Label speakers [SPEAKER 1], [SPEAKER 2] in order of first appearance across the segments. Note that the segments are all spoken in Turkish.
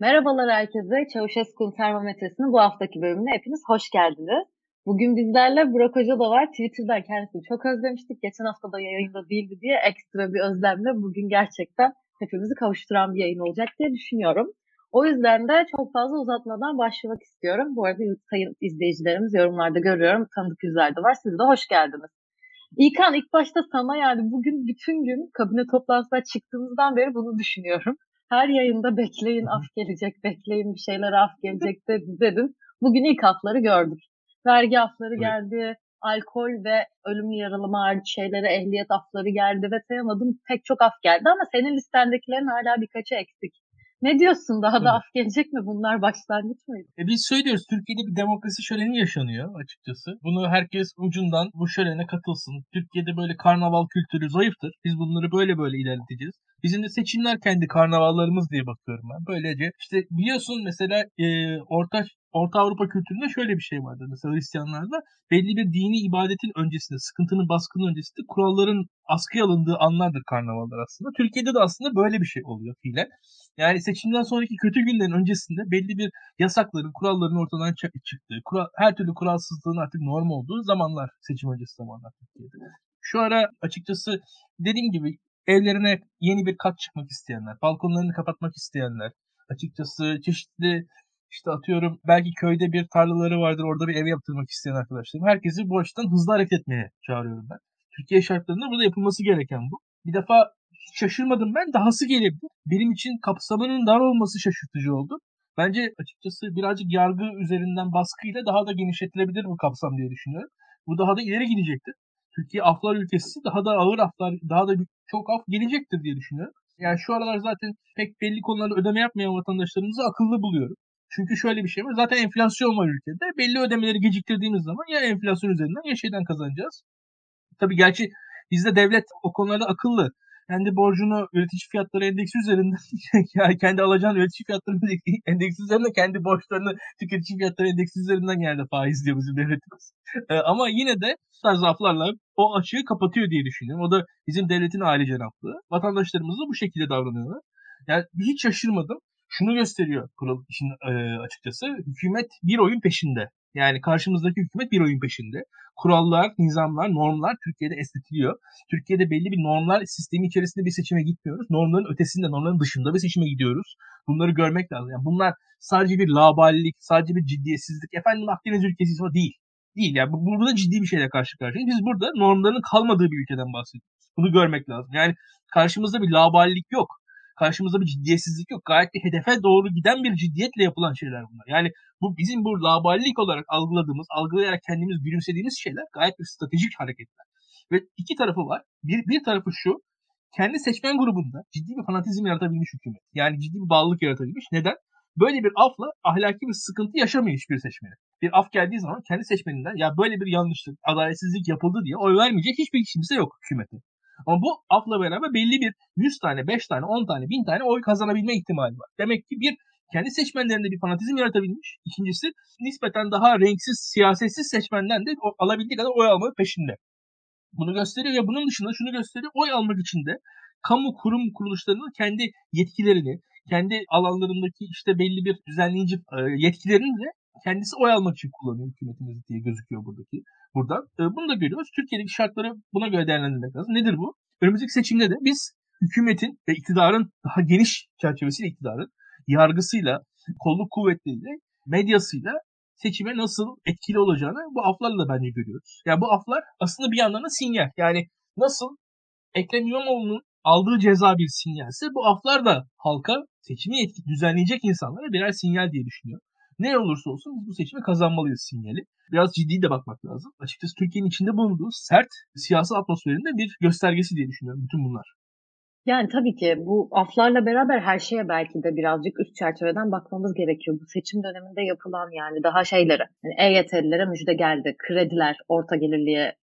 [SPEAKER 1] Merhabalar herkese. Çavuşesku'nun termometresinin bu haftaki bölümüne hepiniz hoş geldiniz. Bugün bizlerle Burak Hoca da var. Twitter'dan kendisini çok özlemiştik. Geçen hafta da yayında değildi diye ekstra bir özlemle bugün gerçekten hepimizi kavuşturan bir yayın olacak diye düşünüyorum. O yüzden de çok fazla uzatmadan başlamak istiyorum. Bu arada sayın izleyicilerimiz yorumlarda görüyorum. Tanıdık yüzler de var. Siz de hoş geldiniz. İlkan ilk başta sana yani bugün bütün gün kabine toplantısına çıktığımızdan beri bunu düşünüyorum. Her yayında bekleyin af gelecek, bekleyin bir şeyler af gelecek dedin. Bugün ilk afları gördük. Vergi afları geldi, alkol ve ölümlü yaralama hariç şeylere ehliyet afları geldi ve sayamadım pek çok af geldi ama senin listendekilerin hala birkaçı eksik. Ne diyorsun? Daha da af gelecek mi? Bunlar başlangıç mıydı?
[SPEAKER 2] E biz söylüyoruz Türkiye'de bir demokrasi şöleni yaşanıyor açıkçası. Bunu herkes ucundan bu şölene katılsın. Türkiye'de böyle karnaval kültürü zayıftır. Biz bunları böyle böyle ilerleteceğiz. Bizim de seçimler kendi karnavallarımız diye bakıyorum ben. Böylece işte biliyorsun mesela e, orta Orta Avrupa kültüründe şöyle bir şey vardır. Mesela Hristiyanlarda belli bir dini ibadetin öncesinde, sıkıntının baskının öncesinde kuralların askıya alındığı anlardır karnavallar aslında. Türkiye'de de aslında böyle bir şey oluyor fiilen. Yani seçimden sonraki kötü günlerin öncesinde belli bir yasakların, kuralların ortadan çıktığı, kural, her türlü kuralsızlığın artık norm olduğu zamanlar, seçim öncesi zamanlar Türkiye'de. Şu ara açıkçası dediğim gibi evlerine yeni bir kat çıkmak isteyenler, balkonlarını kapatmak isteyenler, açıkçası çeşitli işte atıyorum belki köyde bir tarlaları vardır orada bir ev yaptırmak isteyen arkadaşlarım. Herkesi bu açıdan hızlı hareket etmeye çağırıyorum ben. Türkiye şartlarında burada yapılması gereken bu. Bir defa hiç şaşırmadım ben dahası gelebilir. Benim için kapsamının dar olması şaşırtıcı oldu. Bence açıkçası birazcık yargı üzerinden baskıyla daha da genişletilebilir bu kapsam diye düşünüyorum. Bu daha da ileri gidecektir. Türkiye aflar ülkesi daha da ağır aflar, daha da çok af gelecektir diye düşünüyorum. Yani şu aralar zaten pek belli konularda ödeme yapmayan vatandaşlarımızı akıllı buluyorum. Çünkü şöyle bir şey var. Zaten enflasyon var ülkede. Belli ödemeleri geciktirdiğimiz zaman ya enflasyon üzerinden ya şeyden kazanacağız. Tabii gerçi bizde devlet o konularda akıllı. Kendi borcunu üretici fiyatları endeksi üzerinden yani kendi alacağın üretici fiyatları endeksi üzerinden kendi borçlarını tüketici fiyatları endeksi üzerinden genelde faiz diyor bizim devletimiz. Ee, ama yine de tarz aflarla o açığı kapatıyor diye düşünüyorum. O da bizim devletin aile cenaplığı. Vatandaşlarımız da bu şekilde davranıyorlar. Yani hiç şaşırmadım şunu gösteriyor kural işin e, açıkçası. Hükümet bir oyun peşinde. Yani karşımızdaki hükümet bir oyun peşinde. Kurallar, nizamlar, normlar Türkiye'de esnetiliyor. Türkiye'de belli bir normlar sistemi içerisinde bir seçime gitmiyoruz. Normların ötesinde, normların dışında bir seçime gidiyoruz. Bunları görmek lazım. Yani bunlar sadece bir laballik, sadece bir ciddiyetsizlik. Efendim Akdeniz ülkesi değil. Değil yani burada ciddi bir şeyle karşı karşıyayız. Biz burada normların kalmadığı bir ülkeden bahsediyoruz. Bunu görmek lazım. Yani karşımızda bir laballik yok karşımızda bir ciddiyetsizlik yok. Gayet bir hedefe doğru giden bir ciddiyetle yapılan şeyler bunlar. Yani bu bizim bu laballik olarak algıladığımız, algılayarak kendimiz gülümsediğimiz şeyler gayet bir stratejik hareketler. Ve iki tarafı var. Bir, bir tarafı şu, kendi seçmen grubunda ciddi bir fanatizm yaratabilmiş hükümet. Yani ciddi bir bağlılık yaratabilmiş. Neden? Böyle bir afla ahlaki bir sıkıntı yaşamıyor hiçbir seçmeni. Bir af geldiği zaman kendi seçmeninden ya böyle bir yanlışlık, adaletsizlik yapıldı diye oy vermeyecek hiçbir kimse yok hükümete. Ama bu afla beraber belli bir 100 tane, 5 tane, 10 tane, 1000 tane oy kazanabilme ihtimali var. Demek ki bir kendi seçmenlerinde bir fanatizm yaratabilmiş. İkincisi nispeten daha renksiz, siyasetsiz seçmenden de alabildiği kadar oy almayı peşinde. Bunu gösteriyor ve bunun dışında şunu gösteriyor. Oy almak için de kamu kurum kuruluşlarının kendi yetkilerini, kendi alanlarındaki işte belli bir düzenleyici yetkilerini de kendisi oy almak için kullanıyor hükümetimiz diye gözüküyor buradaki buradan. E, bunu da görüyoruz. Türkiye'deki şartları buna göre değerlendirmek lazım. Nedir bu? Önümüzdeki seçimde de biz hükümetin ve iktidarın daha geniş çerçevesiyle iktidarın yargısıyla, kolluk kuvvetleriyle, medyasıyla seçime nasıl etkili olacağını bu aflarla da bence görüyoruz. Yani bu aflar aslında bir yandan da sinyal. Yani nasıl Ekrem İmamoğlu'nun aldığı ceza bir sinyalse bu aflar da halka seçimi etki düzenleyecek insanlara birer sinyal diye düşünüyorum. Ne olursa olsun biz bu seçimi kazanmalıyız sinyali. Biraz ciddi de bakmak lazım. Açıkçası Türkiye'nin içinde bulunduğu sert siyasi atmosferinde bir göstergesi diye düşünüyorum bütün bunlar.
[SPEAKER 1] Yani tabii ki bu aflarla beraber her şeye belki de birazcık üst çerçeveden bakmamız gerekiyor. Bu seçim döneminde yapılan yani daha şeylere, yani EYT'lilere müjde geldi, krediler orta gelirliye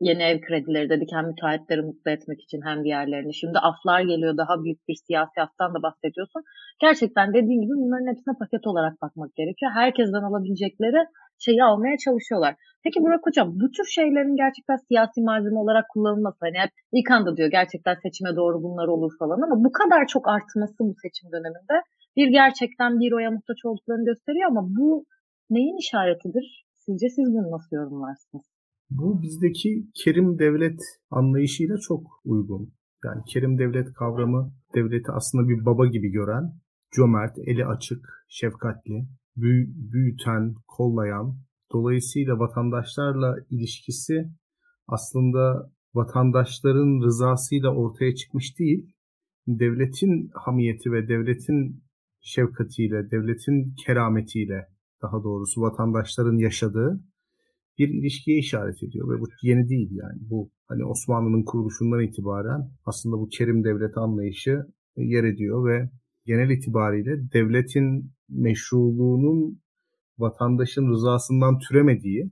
[SPEAKER 1] yeni ev kredileri dedik hem müteahhitleri mutlu etmek için hem diğerlerini. Şimdi aflar geliyor daha büyük bir siyasi aftan da bahsediyorsun. Gerçekten dediğin gibi bunların hepsine paket olarak bakmak gerekiyor. Herkesten alabilecekleri şeyi almaya çalışıyorlar. Peki Burak Hocam bu tür şeylerin gerçekten siyasi malzeme olarak kullanılması hani hep ilk anda diyor gerçekten seçime doğru bunlar olur falan ama bu kadar çok artması bu seçim döneminde bir gerçekten bir oya muhtaç olduklarını gösteriyor ama bu neyin işaretidir? Sizce siz bunu nasıl yorumlarsınız?
[SPEAKER 3] Bu bizdeki kerim devlet anlayışıyla çok uygun. Yani kerim devlet kavramı devleti aslında bir baba gibi gören, cömert, eli açık, şefkatli, büyü, büyüten, kollayan, dolayısıyla vatandaşlarla ilişkisi aslında vatandaşların rızasıyla ortaya çıkmış değil, devletin hamiyeti ve devletin şefkatiyle, devletin kerametiyle daha doğrusu vatandaşların yaşadığı bir ilişkiye işaret ediyor ve bu yeni değil yani. Bu hani Osmanlı'nın kuruluşundan itibaren aslında bu kerim devlet anlayışı yer ediyor ve genel itibariyle devletin meşruluğunun vatandaşın rızasından türemediği,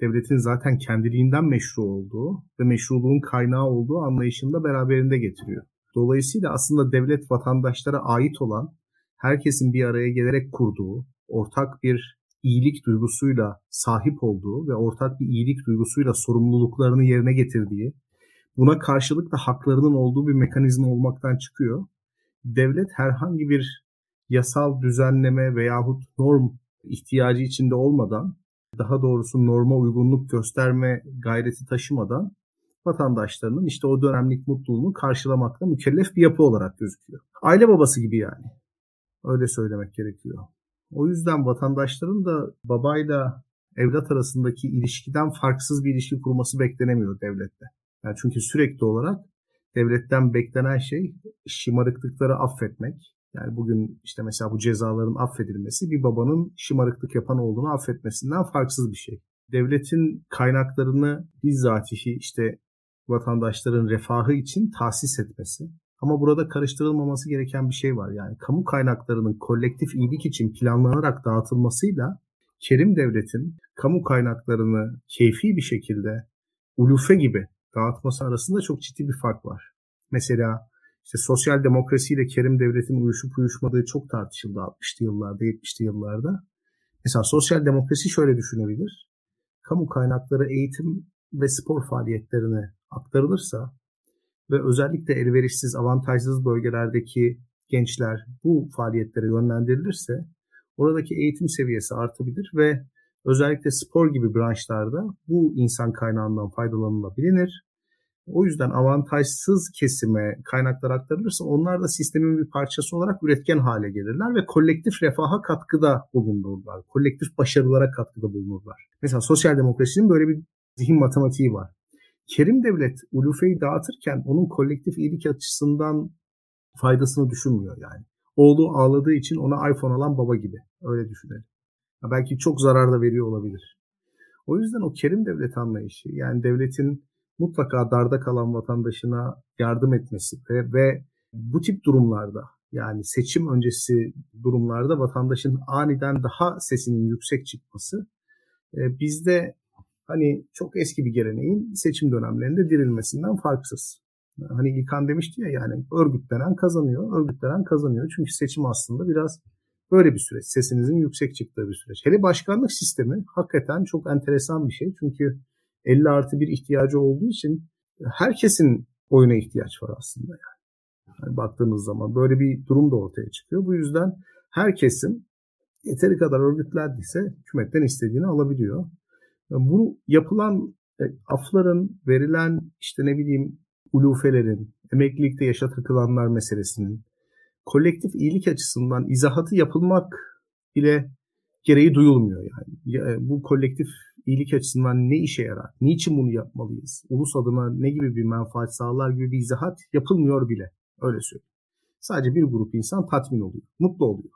[SPEAKER 3] devletin zaten kendiliğinden meşru olduğu ve meşruluğun kaynağı olduğu anlayışında beraberinde getiriyor. Dolayısıyla aslında devlet vatandaşlara ait olan, herkesin bir araya gelerek kurduğu, ortak bir iyilik duygusuyla sahip olduğu ve ortak bir iyilik duygusuyla sorumluluklarını yerine getirdiği, buna karşılık da haklarının olduğu bir mekanizma olmaktan çıkıyor. Devlet herhangi bir yasal düzenleme veyahut norm ihtiyacı içinde olmadan, daha doğrusu norma uygunluk gösterme gayreti taşımadan vatandaşlarının işte o dönemlik mutluluğunu karşılamakla mükellef bir yapı olarak gözüküyor. Aile babası gibi yani. Öyle söylemek gerekiyor. O yüzden vatandaşların da babayla evlat arasındaki ilişkiden farksız bir ilişki kurması beklenemiyor devlette. Yani çünkü sürekli olarak devletten beklenen şey şımarıklıkları affetmek. Yani bugün işte mesela bu cezaların affedilmesi bir babanın şımarıklık yapan olduğunu affetmesinden farksız bir şey. Devletin kaynaklarını bizzatihi işte vatandaşların refahı için tahsis etmesi, ama burada karıştırılmaması gereken bir şey var. Yani kamu kaynaklarının kolektif iyilik için planlanarak dağıtılmasıyla Kerim Devlet'in kamu kaynaklarını keyfi bir şekilde ulufe gibi dağıtması arasında çok ciddi bir fark var. Mesela işte sosyal demokrasiyle Kerim Devlet'in uyuşup uyuşmadığı çok tartışıldı 60'lı yıllarda, 70'li yıllarda. Mesela sosyal demokrasi şöyle düşünebilir. Kamu kaynakları eğitim ve spor faaliyetlerine aktarılırsa ve özellikle elverişsiz, avantajsız bölgelerdeki gençler bu faaliyetlere yönlendirilirse oradaki eğitim seviyesi artabilir ve özellikle spor gibi branşlarda bu insan kaynağından faydalanılabilir. O yüzden avantajsız kesime kaynaklar aktarılırsa onlar da sistemin bir parçası olarak üretken hale gelirler ve kolektif refaha katkıda bulunurlar. Kolektif başarılara katkıda bulunurlar. Mesela sosyal demokrasinin böyle bir zihin matematiği var. Kerim Devlet Ulufe'yi dağıtırken onun kolektif iyilik açısından faydasını düşünmüyor yani. Oğlu ağladığı için ona iPhone alan baba gibi. Öyle düşünelim. Ya belki çok zarar da veriyor olabilir. O yüzden o Kerim Devlet anlayışı yani devletin mutlaka darda kalan vatandaşına yardım etmesi ve, ve bu tip durumlarda yani seçim öncesi durumlarda vatandaşın aniden daha sesinin yüksek çıkması e, bizde hani çok eski bir geleneğin seçim dönemlerinde dirilmesinden farksız. Hani İlkan demişti ya yani örgütlenen kazanıyor, örgütlenen kazanıyor. Çünkü seçim aslında biraz böyle bir süreç. Sesinizin yüksek çıktığı bir süreç. Hele başkanlık sistemi hakikaten çok enteresan bir şey. Çünkü 50 artı bir ihtiyacı olduğu için herkesin oyuna ihtiyaç var aslında yani. yani baktığımız zaman böyle bir durum da ortaya çıkıyor. Bu yüzden her kesim yeteri kadar örgütlendiyse hükümetten istediğini alabiliyor. Bu yapılan e, afların, verilen işte ne bileyim ulufelerin, emeklilikte yaşa takılanlar meselesinin kolektif iyilik açısından izahatı yapılmak bile gereği duyulmuyor yani. E, bu kolektif iyilik açısından ne işe yarar? Niçin bunu yapmalıyız? Ulus adına ne gibi bir menfaat sağlar gibi bir izahat yapılmıyor bile. Öyle söyleyeyim. Sadece bir grup insan tatmin oluyor, mutlu oluyor.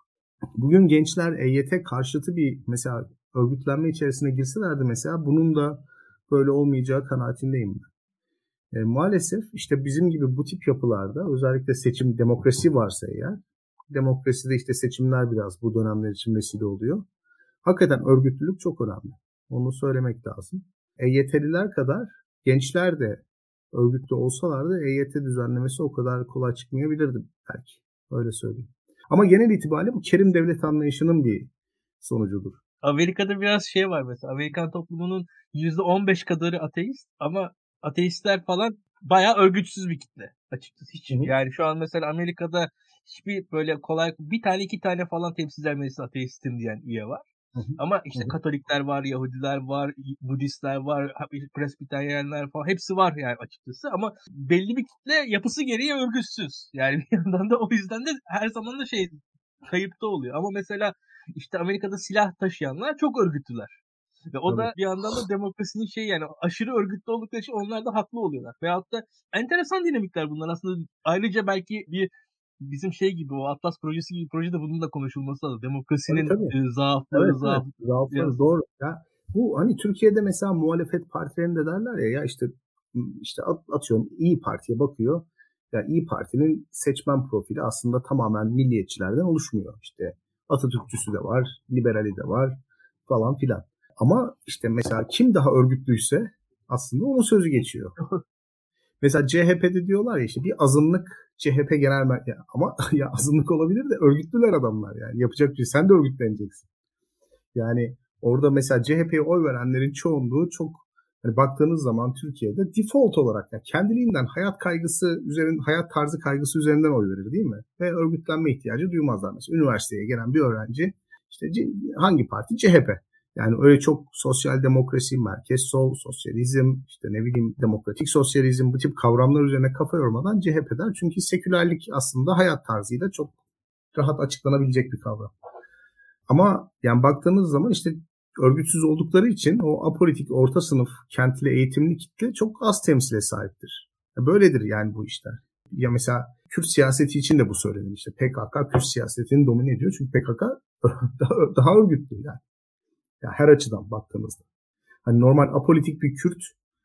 [SPEAKER 3] Bugün gençler EYT karşıtı bir mesela örgütlenme içerisine girselerdi mesela bunun da böyle olmayacağı kanaatindeyim ben. E, maalesef işte bizim gibi bu tip yapılarda özellikle seçim demokrasi varsa eğer demokraside işte seçimler biraz bu dönemler için vesile oluyor. Hakikaten örgütlülük çok önemli. Onu söylemek lazım. EYT'liler kadar gençler de örgütlü olsalardı EYT düzenlemesi o kadar kolay çıkmayabilirdi belki. Öyle söyleyeyim. Ama genel itibariyle bu kerim devlet anlayışının bir sonucudur.
[SPEAKER 2] Amerika'da biraz şey var mesela. Amerikan toplumunun %15 kadarı ateist ama ateistler falan bayağı örgütsüz bir kitle açıkçası. Hiç. Hı hı. Yani şu an mesela Amerika'da hiçbir böyle kolay bir tane iki tane falan temsilciler meclisi ateistim diyen üye var. Hı hı. Ama işte hı. Katolikler var, Yahudiler var, Budistler var, Presbiteryenler falan hepsi var yani açıkçası. Ama belli bir kitle yapısı gereği örgütsüz. Yani bir yandan da o yüzden de her zaman da şey kayıpta oluyor. Ama mesela işte Amerika'da silah taşıyanlar çok örgütlüler. Ve o Tabii. da bir yandan da demokrasinin şey yani aşırı örgütlü oldukları için onlar da haklı oluyorlar. Veyahut da enteresan dinamikler bunlar aslında. Ayrıca belki bir bizim şey gibi o Atlas projesi gibi projede bunun da konuşulması lazım. Demokrasinin tabii, tabii. zaafları,
[SPEAKER 3] evet, zaaf, evet, zaafları doğru. Ya bu hani Türkiye'de mesela muhalefet partilerinde derler ya ya işte işte atıyorum İyi Parti'ye bakıyor. Ya İyi Parti'nin seçmen profili aslında tamamen milliyetçilerden oluşmuyor. İşte Atatürkçüsü de var, liberali de var falan filan. Ama işte mesela kim daha örgütlüyse aslında onun sözü geçiyor. mesela CHP'de diyorlar ya işte bir azınlık CHP genel merkez ama ya azınlık olabilir de örgütlüler adamlar yani yapacak bir şey. Sen de örgütleneceksin. Yani orada mesela CHP'ye oy verenlerin çoğunluğu çok hani baktığınız zaman Türkiye'de default olarak yani kendiliğinden hayat kaygısı üzerinde hayat tarzı kaygısı üzerinden oy verir değil mi? Ve örgütlenme ihtiyacı duymazlar mesela. Üniversiteye gelen bir öğrenci işte hangi parti? CHP. Yani öyle çok sosyal demokrasi, merkez sol, sosyalizm, işte ne bileyim demokratik sosyalizm bu tip kavramlar üzerine kafa yormadan CHP der. Çünkü sekülerlik aslında hayat tarzıyla çok rahat açıklanabilecek bir kavram. Ama yani baktığınız zaman işte örgütsüz oldukları için o apolitik orta sınıf kentli eğitimli kitle çok az temsile sahiptir. Böyledir yani bu işler. Ya mesela Kürt siyaseti için de bu söylenir. İşte PKK Kürt siyasetini domine ediyor. Çünkü PKK daha, daha örgütlü yani. Yani her açıdan baktığınızda. Hani normal apolitik bir Kürt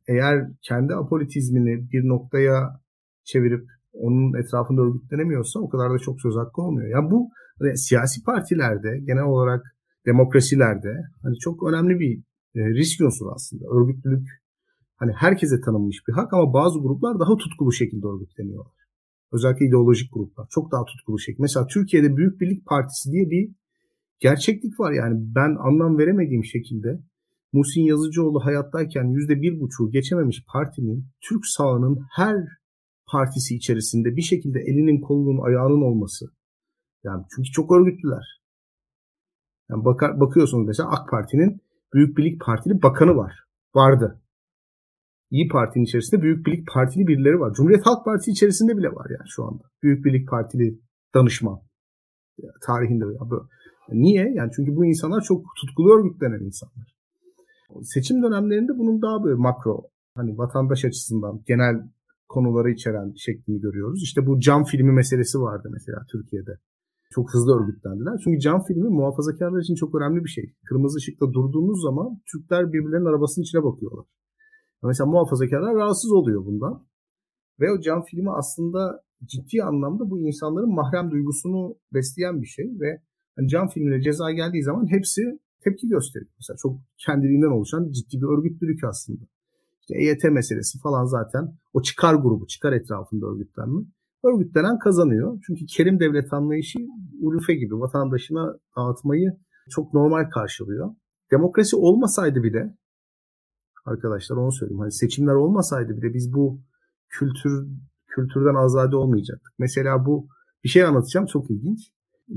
[SPEAKER 3] eğer kendi apolitizmini bir noktaya çevirip onun etrafında örgütlenemiyorsa o kadar da çok söz hakkı olmuyor. Yani bu hani siyasi partilerde genel olarak demokrasilerde hani çok önemli bir e, risk unsuru aslında. Örgütlülük hani herkese tanınmış bir hak ama bazı gruplar daha tutkulu şekilde örgütleniyorlar. Özellikle ideolojik gruplar. Çok daha tutkulu şekilde. Mesela Türkiye'de Büyük Birlik Partisi diye bir gerçeklik var yani ben anlam veremediğim şekilde Muhsin Yazıcıoğlu hayattayken yüzde bir buçuğu geçememiş partinin Türk sağının her partisi içerisinde bir şekilde elinin kolunun ayağının olması. Yani çünkü çok örgütlüler. Yani bakar, bakıyorsunuz mesela AK Parti'nin Büyük Birlik Partili bakanı var. Vardı. İyi Parti'nin içerisinde Büyük Birlik Partili birileri var. Cumhuriyet Halk Partisi içerisinde bile var yani şu anda. Büyük Birlik Partili danışman. tarihinde ya böyle. Niye? Yani çünkü bu insanlar çok tutkulu örgütlenen insanlar. Seçim dönemlerinde bunun daha böyle makro hani vatandaş açısından genel konuları içeren şeklini görüyoruz. İşte bu cam filmi meselesi vardı mesela Türkiye'de. Çok hızlı örgütlendiler. Çünkü cam filmi muhafazakarlar için çok önemli bir şey. Kırmızı ışıkta durduğunuz zaman Türkler birbirlerinin arabasının içine bakıyorlar. Mesela muhafazakarlar rahatsız oluyor bundan. Ve o cam filmi aslında ciddi anlamda bu insanların mahrem duygusunu besleyen bir şey ve Hani cam filmine ceza geldiği zaman hepsi tepki gösteriyor. Mesela çok kendiliğinden oluşan ciddi bir örgütlülük aslında. İşte EYT meselesi falan zaten o çıkar grubu, çıkar etrafında örgütlenme. Örgütlenen kazanıyor. Çünkü kerim devlet anlayışı ulufe gibi vatandaşına dağıtmayı çok normal karşılıyor. Demokrasi olmasaydı bile arkadaşlar onu söyleyeyim. Hani seçimler olmasaydı bile biz bu kültür kültürden azade olmayacaktık. Mesela bu bir şey anlatacağım çok ilginç.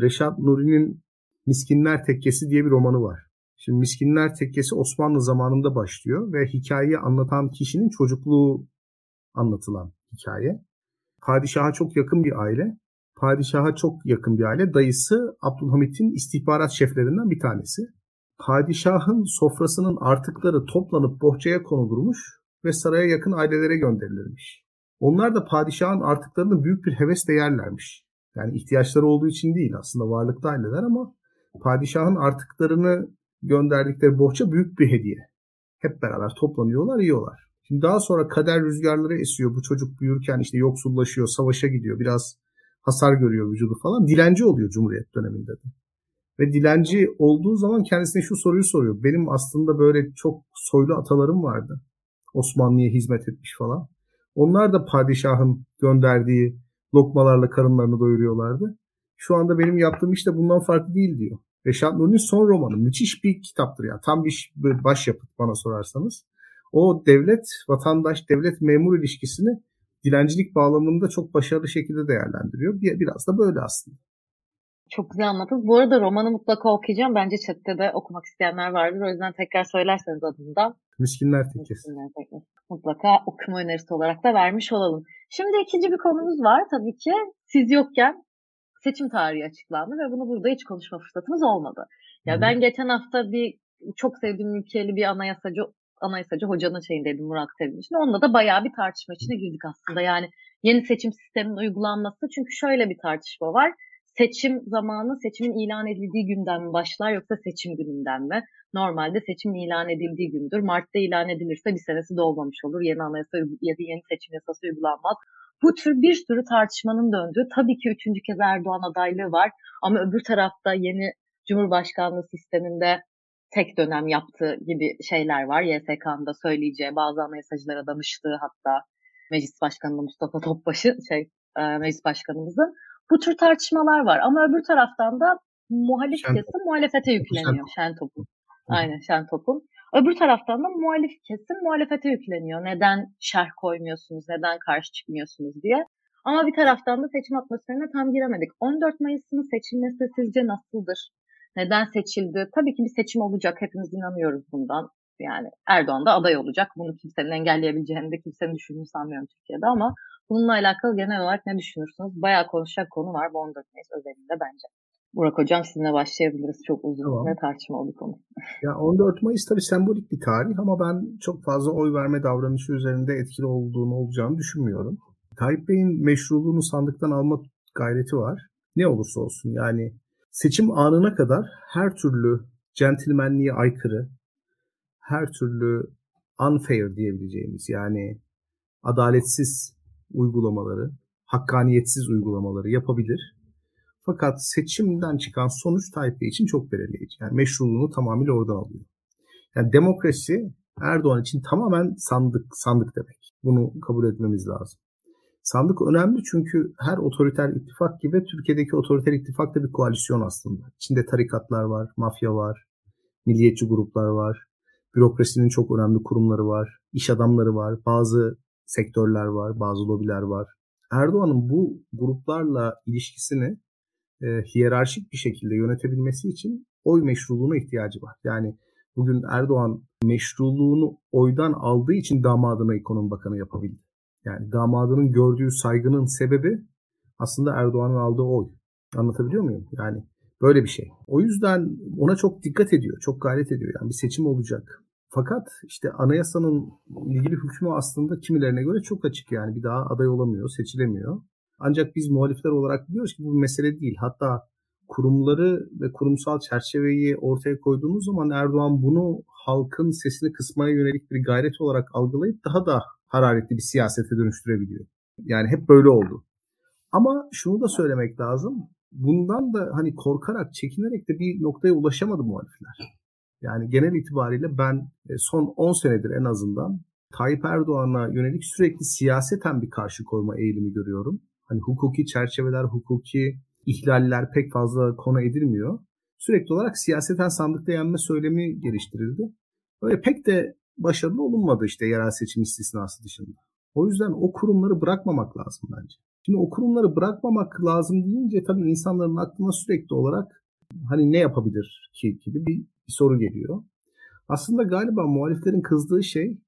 [SPEAKER 3] Reşat Nuri'nin Miskinler Tekkesi diye bir romanı var. Şimdi Miskinler Tekkesi Osmanlı zamanında başlıyor ve hikayeyi anlatan kişinin çocukluğu anlatılan hikaye. Padişaha çok yakın bir aile. Padişaha çok yakın bir aile. Dayısı Abdülhamit'in istihbarat şeflerinden bir tanesi. Padişahın sofrasının artıkları toplanıp bohçaya konulurmuş ve saraya yakın ailelere gönderilirmiş. Onlar da padişahın artıklarını büyük bir hevesle yerlermiş. Yani ihtiyaçları olduğu için değil aslında varlıklı aileler ama padişahın artıklarını gönderdikleri bohça büyük bir hediye. Hep beraber toplanıyorlar, yiyorlar. Şimdi daha sonra kader rüzgarları esiyor. Bu çocuk büyürken işte yoksullaşıyor, savaşa gidiyor. Biraz hasar görüyor vücudu falan. Dilenci oluyor Cumhuriyet döneminde de. Ve dilenci olduğu zaman kendisine şu soruyu soruyor. Benim aslında böyle çok soylu atalarım vardı. Osmanlı'ya hizmet etmiş falan. Onlar da padişahın gönderdiği lokmalarla karınlarını doyuruyorlardı. Şu anda benim yaptığım iş de bundan farklı değil diyor. Reşat Nuri'nin son romanı müthiş bir kitaptır ya. Tam bir başyapıt bana sorarsanız. O devlet, vatandaş, devlet memur ilişkisini dilencilik bağlamında çok başarılı şekilde değerlendiriyor. Biraz da böyle aslında.
[SPEAKER 1] Çok güzel anlattınız. Bu arada romanı mutlaka okuyacağım. Bence chatte de okumak isteyenler vardır. O yüzden tekrar söylerseniz adını
[SPEAKER 3] Miskinler Tekkesi.
[SPEAKER 1] Mutlaka okuma önerisi olarak da vermiş olalım. Şimdi ikinci bir konumuz var. Tabii ki siz yokken seçim tarihi açıklandı ve bunu burada hiç konuşma fırsatımız olmadı. Ya hmm. ben geçen hafta bir çok sevdiğim ülkeli bir anayasacı anayasacı hocanın şeyindeydim Murat Sevinç'in. Onunla da bayağı bir tartışma içine girdik aslında. Yani yeni seçim sisteminin uygulanması. Çünkü şöyle bir tartışma var seçim zamanı seçimin ilan edildiği günden mi başlar yoksa seçim gününden mi? Normalde seçimin ilan edildiği gündür. Mart'ta ilan edilirse bir senesi dolmamış olur. Yeni anayasa ya da yeni seçim yasası uygulanmaz. Bu tür bir sürü tartışmanın döndüğü tabii ki üçüncü kez Erdoğan adaylığı var. Ama öbür tarafta yeni Cumhurbaşkanlığı sisteminde tek dönem yaptığı gibi şeyler var. YSK'nın da söyleyeceği bazı anayasacılara danıştığı hatta Meclis Başkanı Mustafa Topbaşı şey e, Meclis Başkanımızın bu tür tartışmalar var. Ama öbür taraftan da muhalif Şen kesim muhalefete yükleniyor. Şen, topun. Aynen Şen topun. Öbür taraftan da muhalif kesim muhalefete yükleniyor. Neden şerh koymuyorsunuz, neden karşı çıkmıyorsunuz diye. Ama bir taraftan da seçim atmosferine tam giremedik. 14 Mayıs'ın seçilmesi sizce nasıldır? Neden seçildi? Tabii ki bir seçim olacak. Hepimiz inanıyoruz bundan. Yani Erdoğan da aday olacak. Bunu kimsenin engelleyebileceğini de kimsenin düşündüğünü sanmıyorum Türkiye'de ama Bununla alakalı genel olarak ne düşünürsünüz? Bayağı konuşacak konu var bu 14 Mayıs özelinde bence. Burak Hocam sizinle başlayabiliriz. Çok uzun tamam. ve tartışmalı bir konu.
[SPEAKER 3] Ya 14 Mayıs tabii sembolik bir tarih ama ben çok fazla oy verme davranışı üzerinde etkili olduğunu olacağını düşünmüyorum. Tayyip Bey'in meşruluğunu sandıktan alma gayreti var. Ne olursa olsun yani seçim anına kadar her türlü centilmenliğe aykırı, her türlü unfair diyebileceğimiz yani adaletsiz uygulamaları, hakkaniyetsiz uygulamaları yapabilir. Fakat seçimden çıkan sonuç Tayyip için çok belirleyici. Yani meşruluğunu tamamıyla oradan alıyor. Yani demokrasi Erdoğan için tamamen sandık sandık demek. Bunu kabul etmemiz lazım. Sandık önemli çünkü her otoriter ittifak gibi Türkiye'deki otoriter ittifak da bir koalisyon aslında. İçinde tarikatlar var, mafya var, milliyetçi gruplar var, bürokrasinin çok önemli kurumları var, iş adamları var, bazı sektörler var, bazı lobiler var. Erdoğan'ın bu gruplarla ilişkisini e, hiyerarşik bir şekilde yönetebilmesi için oy meşruluğuna ihtiyacı var. Yani bugün Erdoğan meşruluğunu oydan aldığı için damadına ekonomi bakanı yapabildi. Yani damadının gördüğü saygının sebebi aslında Erdoğan'ın aldığı oy. Anlatabiliyor muyum? Yani böyle bir şey. O yüzden ona çok dikkat ediyor, çok gayret ediyor. Yani bir seçim olacak. Fakat işte anayasanın ilgili hükmü aslında kimilerine göre çok açık yani bir daha aday olamıyor, seçilemiyor. Ancak biz muhalifler olarak biliyoruz ki bu bir mesele değil. Hatta kurumları ve kurumsal çerçeveyi ortaya koyduğumuz zaman Erdoğan bunu halkın sesini kısmaya yönelik bir gayret olarak algılayıp daha da hararetli bir siyasete dönüştürebiliyor. Yani hep böyle oldu. Ama şunu da söylemek lazım. Bundan da hani korkarak, çekinerek de bir noktaya ulaşamadı muhalifler. Yani genel itibariyle ben e, son 10 senedir en azından Tayyip Erdoğan'a yönelik sürekli siyaseten bir karşı koyma eğilimi görüyorum. Hani hukuki çerçeveler, hukuki ihlaller pek fazla konu edilmiyor. Sürekli olarak siyaseten sandıkta yenme söylemi geliştirildi. Öyle pek de başarılı olunmadı işte yerel seçim istisnası dışında. O yüzden o kurumları bırakmamak lazım bence. Şimdi o kurumları bırakmamak lazım deyince tabii insanların aklına sürekli olarak hani ne yapabilir ki gibi bir bir soru geliyor. Aslında galiba muhaliflerin kızdığı şey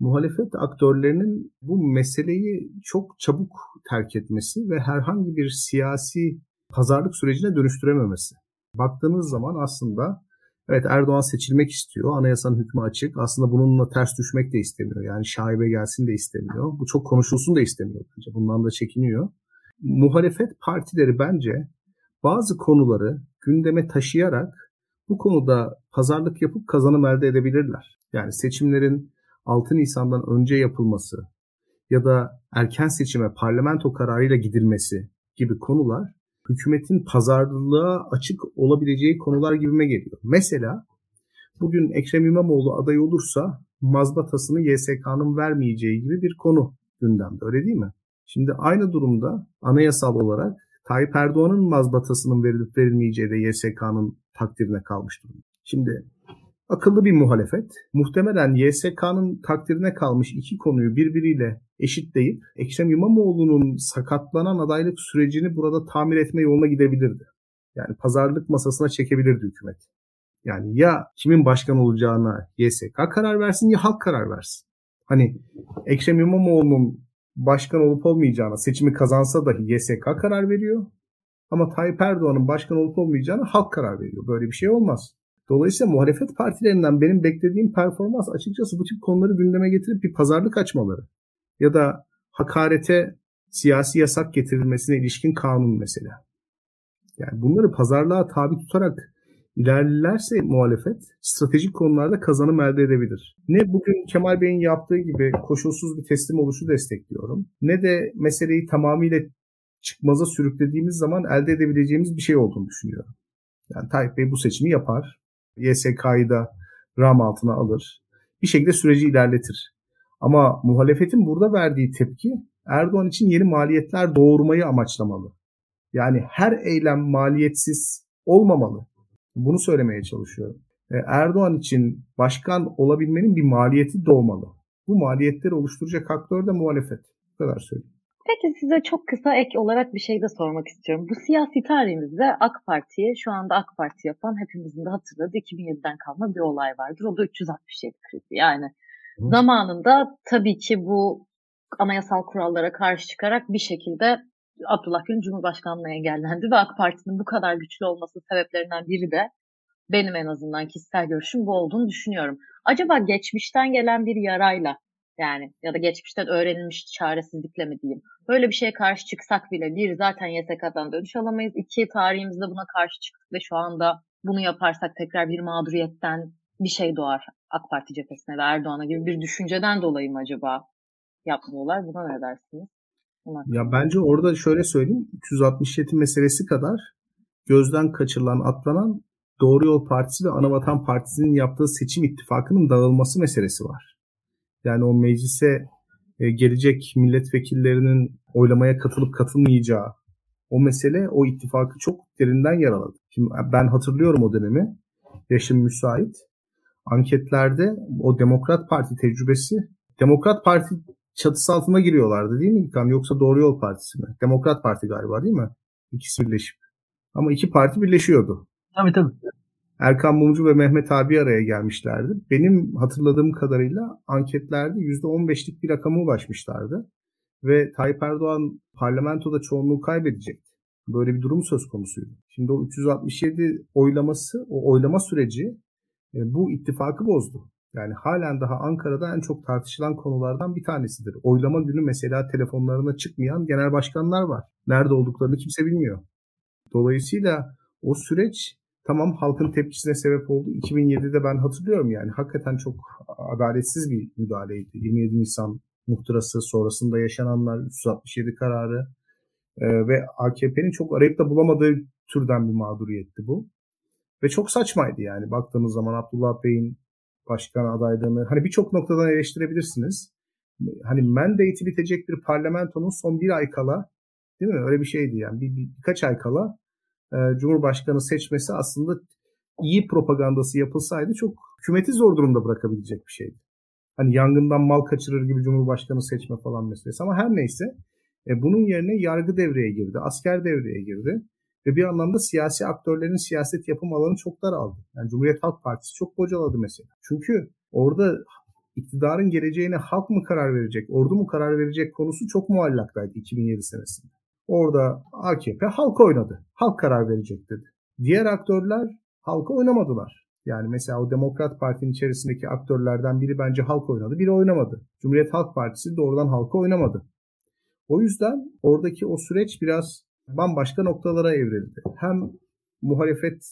[SPEAKER 3] muhalefet aktörlerinin bu meseleyi çok çabuk terk etmesi ve herhangi bir siyasi pazarlık sürecine dönüştürememesi. Baktığınız zaman aslında evet Erdoğan seçilmek istiyor. Anayasanın hükmü açık. Aslında bununla ters düşmek de istemiyor. Yani şaibe gelsin de istemiyor. Bu çok konuşulsun da istemiyor bence. Bundan da çekiniyor. Muhalefet partileri bence bazı konuları gündeme taşıyarak bu konuda pazarlık yapıp kazanım elde edebilirler. Yani seçimlerin 6 Nisan'dan önce yapılması ya da erken seçime parlamento kararıyla gidilmesi gibi konular hükümetin pazarlığa açık olabileceği konular gibime geliyor. Mesela bugün Ekrem İmamoğlu aday olursa mazbatasını YSK'nın vermeyeceği gibi bir konu gündemde öyle değil mi? Şimdi aynı durumda anayasal olarak Tayyip Erdoğan'ın mazbatasının verilip verilmeyeceği de YSK'nın takdirine kalmış durumda. Şimdi akıllı bir muhalefet. Muhtemelen YSK'nın takdirine kalmış iki konuyu birbiriyle eşitleyip Ekrem İmamoğlu'nun sakatlanan adaylık sürecini burada tamir etme yoluna gidebilirdi. Yani pazarlık masasına çekebilirdi hükümet. Yani ya kimin başkan olacağına YSK karar versin ya halk karar versin. Hani Ekrem İmamoğlu'nun başkan olup olmayacağına seçimi kazansa dahi YSK karar veriyor. Ama Tayyip Erdoğan'ın başkan olup olmayacağına halk karar veriyor. Böyle bir şey olmaz. Dolayısıyla muhalefet partilerinden benim beklediğim performans açıkçası bu tip konuları gündeme getirip bir pazarlık açmaları. Ya da hakarete siyasi yasak getirilmesine ilişkin kanun mesela. Yani bunları pazarlığa tabi tutarak ilerlerse muhalefet stratejik konularda kazanım elde edebilir. Ne bugün Kemal Bey'in yaptığı gibi koşulsuz bir teslim oluşu destekliyorum. Ne de meseleyi tamamıyla çıkmaza sürüklediğimiz zaman elde edebileceğimiz bir şey olduğunu düşünüyorum. Yani Tayyip Bey bu seçimi yapar. YSK'yı da ram altına alır. Bir şekilde süreci ilerletir. Ama muhalefetin burada verdiği tepki Erdoğan için yeni maliyetler doğurmayı amaçlamalı. Yani her eylem maliyetsiz olmamalı. Bunu söylemeye çalışıyorum. E, Erdoğan için başkan olabilmenin bir maliyeti doğmalı. Bu maliyetleri oluşturacak aktör de muhalefet. Bu kadar söyleyeyim.
[SPEAKER 1] Peki size çok kısa ek olarak bir şey de sormak istiyorum. Bu siyasi tarihimizde AK Parti'ye şu anda AK Parti yapan hepimizin de hatırladığı 2007'den kalma bir olay vardır. O da 367 krizi. Yani Hı. zamanında tabii ki bu anayasal kurallara karşı çıkarak bir şekilde Abdullah Gül Cumhurbaşkanlığına engellendi ve AK Parti'nin bu kadar güçlü olması sebeplerinden biri de benim en azından kişisel görüşüm bu olduğunu düşünüyorum. Acaba geçmişten gelen bir yarayla yani ya da geçmişten öğrenilmiş çaresizlikle mi diyeyim. Böyle bir şeye karşı çıksak bile bir zaten YSK'dan dönüş alamayız. İki tarihimizde buna karşı çıktık ve şu anda bunu yaparsak tekrar bir mağduriyetten bir şey doğar AK Parti cephesine ve Erdoğan'a gibi bir düşünceden dolayı mı acaba yapmıyorlar? Buna ne dersiniz?
[SPEAKER 3] Ya bence orada şöyle söyleyeyim. 367 meselesi kadar gözden kaçırılan, atlanan Doğru Yol Partisi ve Anavatan Partisi'nin yaptığı seçim ittifakının dağılması meselesi var. Yani o meclise e, gelecek milletvekillerinin oylamaya katılıp katılmayacağı o mesele o ittifakı çok derinden yaraladı. Şimdi ben hatırlıyorum o dönemi. Yaşım müsait. Anketlerde o Demokrat Parti tecrübesi Demokrat Parti çatısı altına giriyorlardı değil mi İlkan? Yoksa Doğru Yol Partisi mi? Demokrat Parti galiba değil mi? İkisi birleşip. Ama iki parti birleşiyordu.
[SPEAKER 2] Tabii tabii.
[SPEAKER 3] Erkan Mumcu ve Mehmet abi araya gelmişlerdi. Benim hatırladığım kadarıyla anketlerde %15'lik bir rakama ulaşmışlardı. Ve Tayyip Erdoğan parlamentoda çoğunluğu kaybedecekti. Böyle bir durum söz konusuydu. Şimdi o 367 oylaması, o oylama süreci e, bu ittifakı bozdu. Yani halen daha Ankara'da en çok tartışılan konulardan bir tanesidir. Oylama günü mesela telefonlarına çıkmayan genel başkanlar var. Nerede olduklarını kimse bilmiyor. Dolayısıyla o süreç tamam halkın tepkisine sebep oldu. 2007'de ben hatırlıyorum yani hakikaten çok adaletsiz bir müdahaleydi. 27 Nisan muhtırası sonrasında yaşananlar 367 kararı e, ve AKP'nin çok arayıp da bulamadığı türden bir mağduriyetti bu. Ve çok saçmaydı yani baktığımız zaman Abdullah Bey'in başkan adaylığını hani birçok noktadan eleştirebilirsiniz. Hani mandate'i bitecek bir parlamentonun son bir ay kala değil mi? Öyle bir şeydi yani bir, bir birkaç ay kala e, Cumhurbaşkanı seçmesi aslında iyi propagandası yapılsaydı çok hükümeti zor durumda bırakabilecek bir şeydi. Hani yangından mal kaçırır gibi Cumhurbaşkanı seçme falan meselesi. Ama her neyse e, bunun yerine yargı devreye girdi, asker devreye girdi. Ve bir anlamda siyasi aktörlerin siyaset yapım alanı çok daraldı. Yani Cumhuriyet Halk Partisi çok bocaladı mesela. Çünkü orada iktidarın geleceğine halk mı karar verecek, ordu mu karar verecek konusu çok muallaktaydı 2007 senesinde. Orada AKP halk oynadı. Halk karar verecek dedi. Diğer aktörler halka oynamadılar. Yani mesela o Demokrat Parti'nin içerisindeki aktörlerden biri bence halk oynadı, biri oynamadı. Cumhuriyet Halk Partisi doğrudan halka oynamadı. O yüzden oradaki o süreç biraz bambaşka noktalara evrildi. Hem muhalefet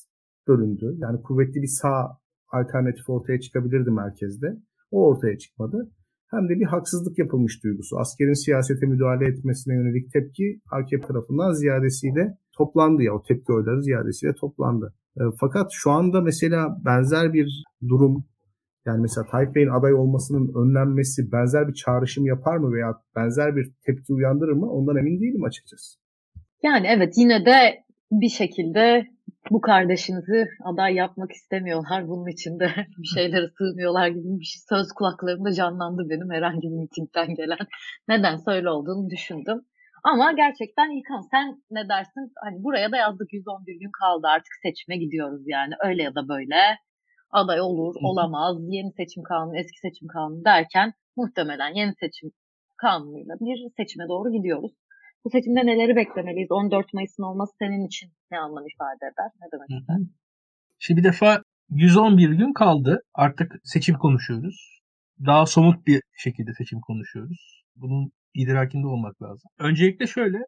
[SPEAKER 3] bölündü. Yani kuvvetli bir sağ alternatif ortaya çıkabilirdi merkezde. O ortaya çıkmadı hem de bir haksızlık yapılmış duygusu. Askerin siyasete müdahale etmesine yönelik tepki AKP tarafından ziyadesiyle toplandı ya o tepki oyları ziyadesiyle toplandı. E, fakat şu anda mesela benzer bir durum yani mesela Tayyip Bey'in aday olmasının önlenmesi benzer bir çağrışım yapar mı veya benzer bir tepki uyandırır mı ondan emin değilim açıkçası.
[SPEAKER 1] Yani evet yine de bir şekilde bu kardeşinizi aday yapmak istemiyorlar. Bunun için de bir şeylere sığmıyorlar gibi bir şey. Söz kulaklarımda canlandı benim herhangi bir mitingden gelen. Neden öyle olduğunu düşündüm. Ama gerçekten İlkan sen ne dersin? Hani buraya da yazdık 111 gün kaldı artık seçime gidiyoruz yani. Öyle ya da böyle aday olur, olamaz, yeni seçim kanunu, eski seçim kanunu derken muhtemelen yeni seçim kanunuyla bir seçime doğru gidiyoruz. Bu seçimde neleri beklemeliyiz? 14 Mayıs'ın olması senin için ne anlam ifade eder? Ne demek ister?
[SPEAKER 2] Şimdi bir defa 111 gün kaldı. Artık seçim konuşuyoruz. Daha somut bir şekilde seçim konuşuyoruz. Bunun idrakinde olmak lazım. Öncelikle şöyle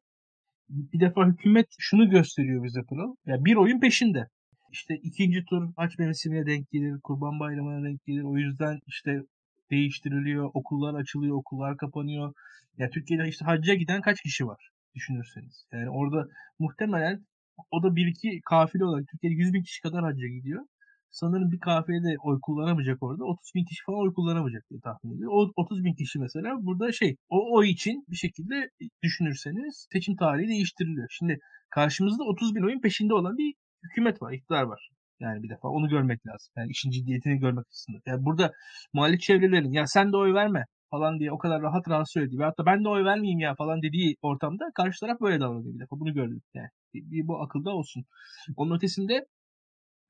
[SPEAKER 2] bir defa hükümet şunu gösteriyor bize Pırıl. Ya bir oyun peşinde. İşte ikinci tur aç mevsimine denk gelir, kurban bayramına denk gelir. O yüzden işte değiştiriliyor, okullar açılıyor, okullar kapanıyor. Ya Türkiye'de işte hacca giden kaç kişi var düşünürseniz. Yani orada muhtemelen o da bir iki kafile olarak Türkiye'de 100 bin kişi kadar hacca gidiyor. Sanırım bir kafilede oy kullanamayacak orada. 30 bin kişi falan oy kullanamayacak diye tahmin ediyor. O 30 bin kişi mesela burada şey o oy için bir şekilde düşünürseniz seçim tarihi değiştiriliyor. Şimdi karşımızda 30 bin oyun peşinde olan bir hükümet var, iktidar var. Yani bir defa onu görmek lazım. Yani işin ciddiyetini görmek açısından. Yani burada muhalif çevrelerin ya sen de oy verme falan diye o kadar rahat rahat söylediği ve hatta ben de oy vermeyeyim ya falan dediği ortamda karşı taraf böyle davranıyor bir defa. Bunu gördük yani. Bir, bir bu akılda olsun. Onun ötesinde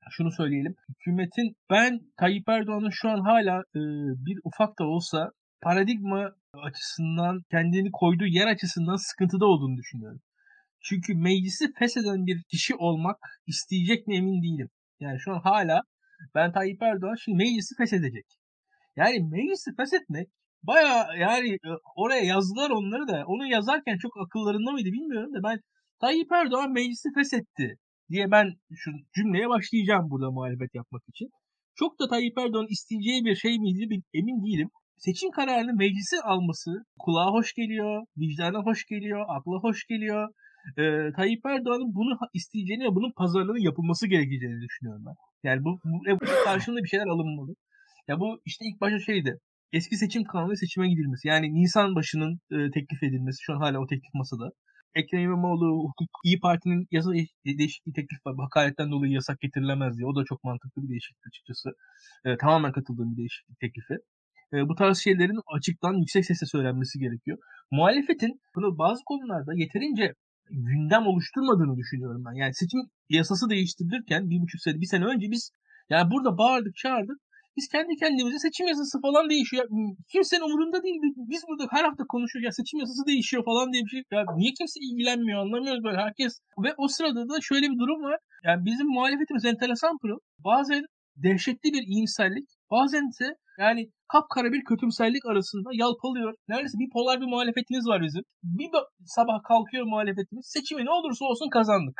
[SPEAKER 2] şunu söyleyelim. Hükümetin ben Tayyip Erdoğan'ın şu an hala e, bir ufak da olsa paradigma açısından kendini koyduğu yer açısından sıkıntıda olduğunu düşünüyorum. Çünkü meclisi fesheden bir kişi olmak isteyecek mi emin değilim. Yani şu an hala ben Tayyip Erdoğan şimdi meclisi feshedecek. Yani meclisi feshetmek baya yani e, oraya yazdılar onları da onu yazarken çok akıllarında mıydı bilmiyorum da ben Tayyip Erdoğan meclisi feshetti diye ben şu cümleye başlayacağım burada muhalefet yapmak için. Çok da Tayyip Erdoğan isteyeceği bir şey miydi emin değilim. Seçim kararını meclisi alması kulağa hoş geliyor, vicdana hoş geliyor, akla hoş geliyor e, Tayyip Erdoğan'ın bunu isteyeceğini ve bunun pazarlığının yapılması gerekeceğini düşünüyorum ben. Yani bu, bu, bu karşılığında bir şeyler alınmalı. Ya bu işte ilk başta şeydi. Eski seçim kanunu seçime gidilmesi. Yani Nisan başının e, teklif edilmesi. Şu an hala o teklif masada. Ekrem İmamoğlu hukuk İyi Parti'nin yasa değişikliği teklif var. Hakaretten dolayı yasak getirilemez diye. O da çok mantıklı bir değişiklik açıkçası. E, tamamen katıldığım bir değişiklik teklifi. E, bu tarz şeylerin açıktan yüksek sesle söylenmesi gerekiyor. Muhalefetin bazı konularda yeterince gündem oluşturmadığını düşünüyorum ben. Yani seçim yasası değiştirilirken bir buçuk sene, bir sene önce biz yani burada bağırdık, çağırdık. Biz kendi kendimize seçim yasası falan değişiyor. Kimsenin umurunda değil. Biz burada her hafta konuşuyoruz. Ya seçim yasası değişiyor falan diye bir şey. Ya niye kimse ilgilenmiyor anlamıyoruz böyle. Herkes ve o sırada da şöyle bir durum var. Yani bizim muhalefetimiz enteresan pırıl. Bazen dehşetli bir iyimserlik. Bazen ise yani kapkara bir kötümserlik arasında yalpalıyor. Neredeyse bir polar bir muhalefetimiz var bizim. Bir sabah kalkıyor muhalefetimiz. Seçimi ne olursa olsun kazandık.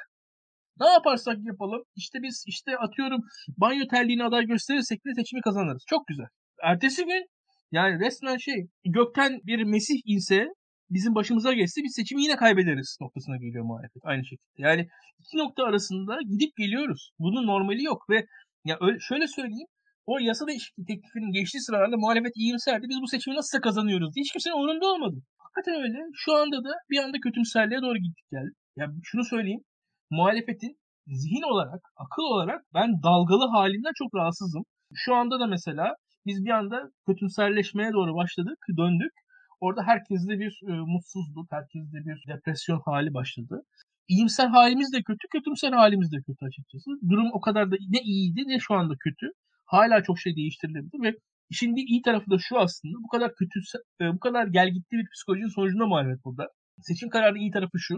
[SPEAKER 2] Ne yaparsak yapalım işte biz işte atıyorum banyo terliğini aday gösterirsek de seçimi kazanırız. Çok güzel. Ertesi gün yani resmen şey gökten bir mesih inse bizim başımıza geçse biz seçimi yine kaybederiz noktasına geliyor muhalefet aynı şekilde. Yani iki nokta arasında gidip geliyoruz. Bunun normali yok ve ya öyle, şöyle söyleyeyim o yasa değişikliği teklifinin geçtiği sıralarda muhalefet iyimserdi. Biz bu seçimi nasıl kazanıyoruz diye hiç kimsenin umurunda olmadı. Hakikaten öyle. Şu anda da bir anda kötümserliğe doğru gittik geldik. Ya şunu söyleyeyim. Muhalefetin zihin olarak, akıl olarak ben dalgalı halinden çok rahatsızım. Şu anda da mesela biz bir anda kötümserleşmeye doğru başladık, döndük. Orada herkeste bir e, mutsuzluk, herkeste bir depresyon hali başladı. İyimser halimiz de kötü, kötümser halimiz de kötü açıkçası. Durum o kadar da ne iyiydi ne şu anda kötü hala çok şey değiştirilebilir ve işin bir iyi tarafı da şu aslında bu kadar kötü e, bu kadar gelgitli bir psikolojinin sonucunda muhalefet burada. Seçim kararının iyi tarafı şu.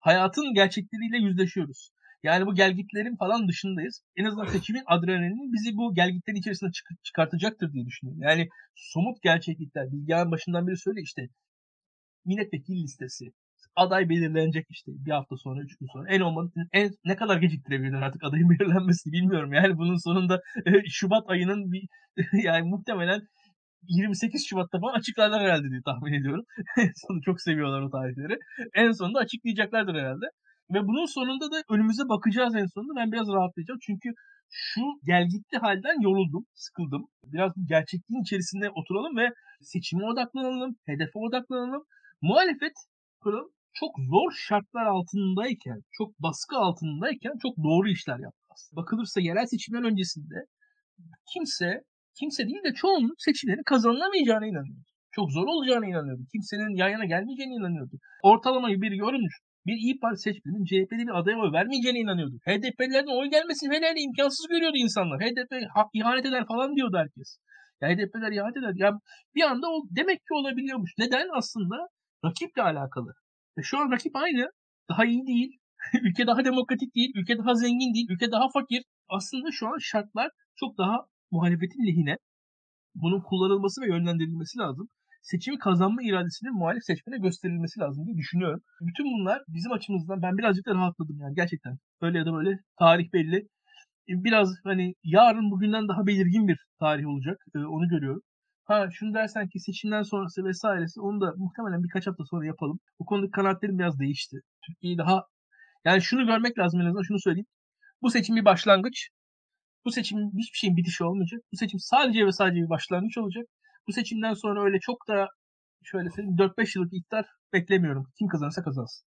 [SPEAKER 2] Hayatın gerçekleriyle yüzleşiyoruz. Yani bu gelgitlerin falan dışındayız. En azından seçimin adrenalini bizi bu gelgitlerin içerisinde çık- çıkartacaktır diye düşünüyorum. Yani somut gerçeklikler. Bilgehan başından beri söyle işte milletvekili listesi, aday belirlenecek işte bir hafta sonra, üç gün sonra. En olmadı en ne kadar geciktirebilirler artık adayın belirlenmesi bilmiyorum. Yani bunun sonunda e, Şubat ayının bir yani muhtemelen 28 Şubat'ta falan açıklarlar herhalde diye tahmin ediyorum. Sonu çok seviyorlar o tarihleri. En sonunda açıklayacaklardır herhalde. Ve bunun sonunda da önümüze bakacağız en sonunda. Ben biraz rahatlayacağım. Çünkü şu gelgitli halden yoruldum, sıkıldım. Biraz gerçekliğin içerisinde oturalım ve seçime odaklanalım, hedefe odaklanalım. Muhalefet kurum çok zor şartlar altındayken, çok baskı altındayken çok doğru işler yaptı. Bakılırsa yerel seçimler öncesinde kimse, kimse değil de çoğunluk seçimlerin kazanılamayacağına inanıyordu. Çok zor olacağına inanıyordu. Kimsenin yan yana gelmeyeceğine inanıyordu. Ortalamayı bir görmüş. Bir İyi Parti seçmenin CHP'li bir adaya oy vermeyeceğine inanıyordu. HDP'lilerden oy gelmesini hele imkansız görüyordu insanlar. HDP ha, ihanet eder falan diyordu herkes. Ya HDP'ler ihanet eder. Ya bir anda o demek ki olabiliyormuş. Neden? Aslında rakiple alakalı. E şu an rakip aynı. Daha iyi değil. ülke daha demokratik değil. Ülke daha zengin değil. Ülke daha fakir. Aslında şu an şartlar çok daha muhalefetin lehine. Bunun kullanılması ve yönlendirilmesi lazım seçimi kazanma iradesinin muhalif seçmene gösterilmesi lazım diye düşünüyorum. Bütün bunlar bizim açımızdan ben birazcık da rahatladım yani gerçekten. Öyle ya da böyle tarih belli. E, biraz hani yarın bugünden daha belirgin bir tarih olacak. E, onu görüyorum. Ha şunu dersen ki seçimden sonrası vesairesi onu da muhtemelen birkaç hafta sonra yapalım. Bu konuda kanaatlerim biraz değişti. Türkiye'yi daha yani şunu görmek lazım en azından şunu söyleyeyim. Bu seçim bir başlangıç. Bu seçim hiçbir şeyin bitişi olmayacak. Bu seçim sadece ve sadece bir başlangıç olacak bu seçimden sonra öyle çok da şöyle söyleyeyim 4-5 yıllık iktidar beklemiyorum. Kim kazanırsa kazansın.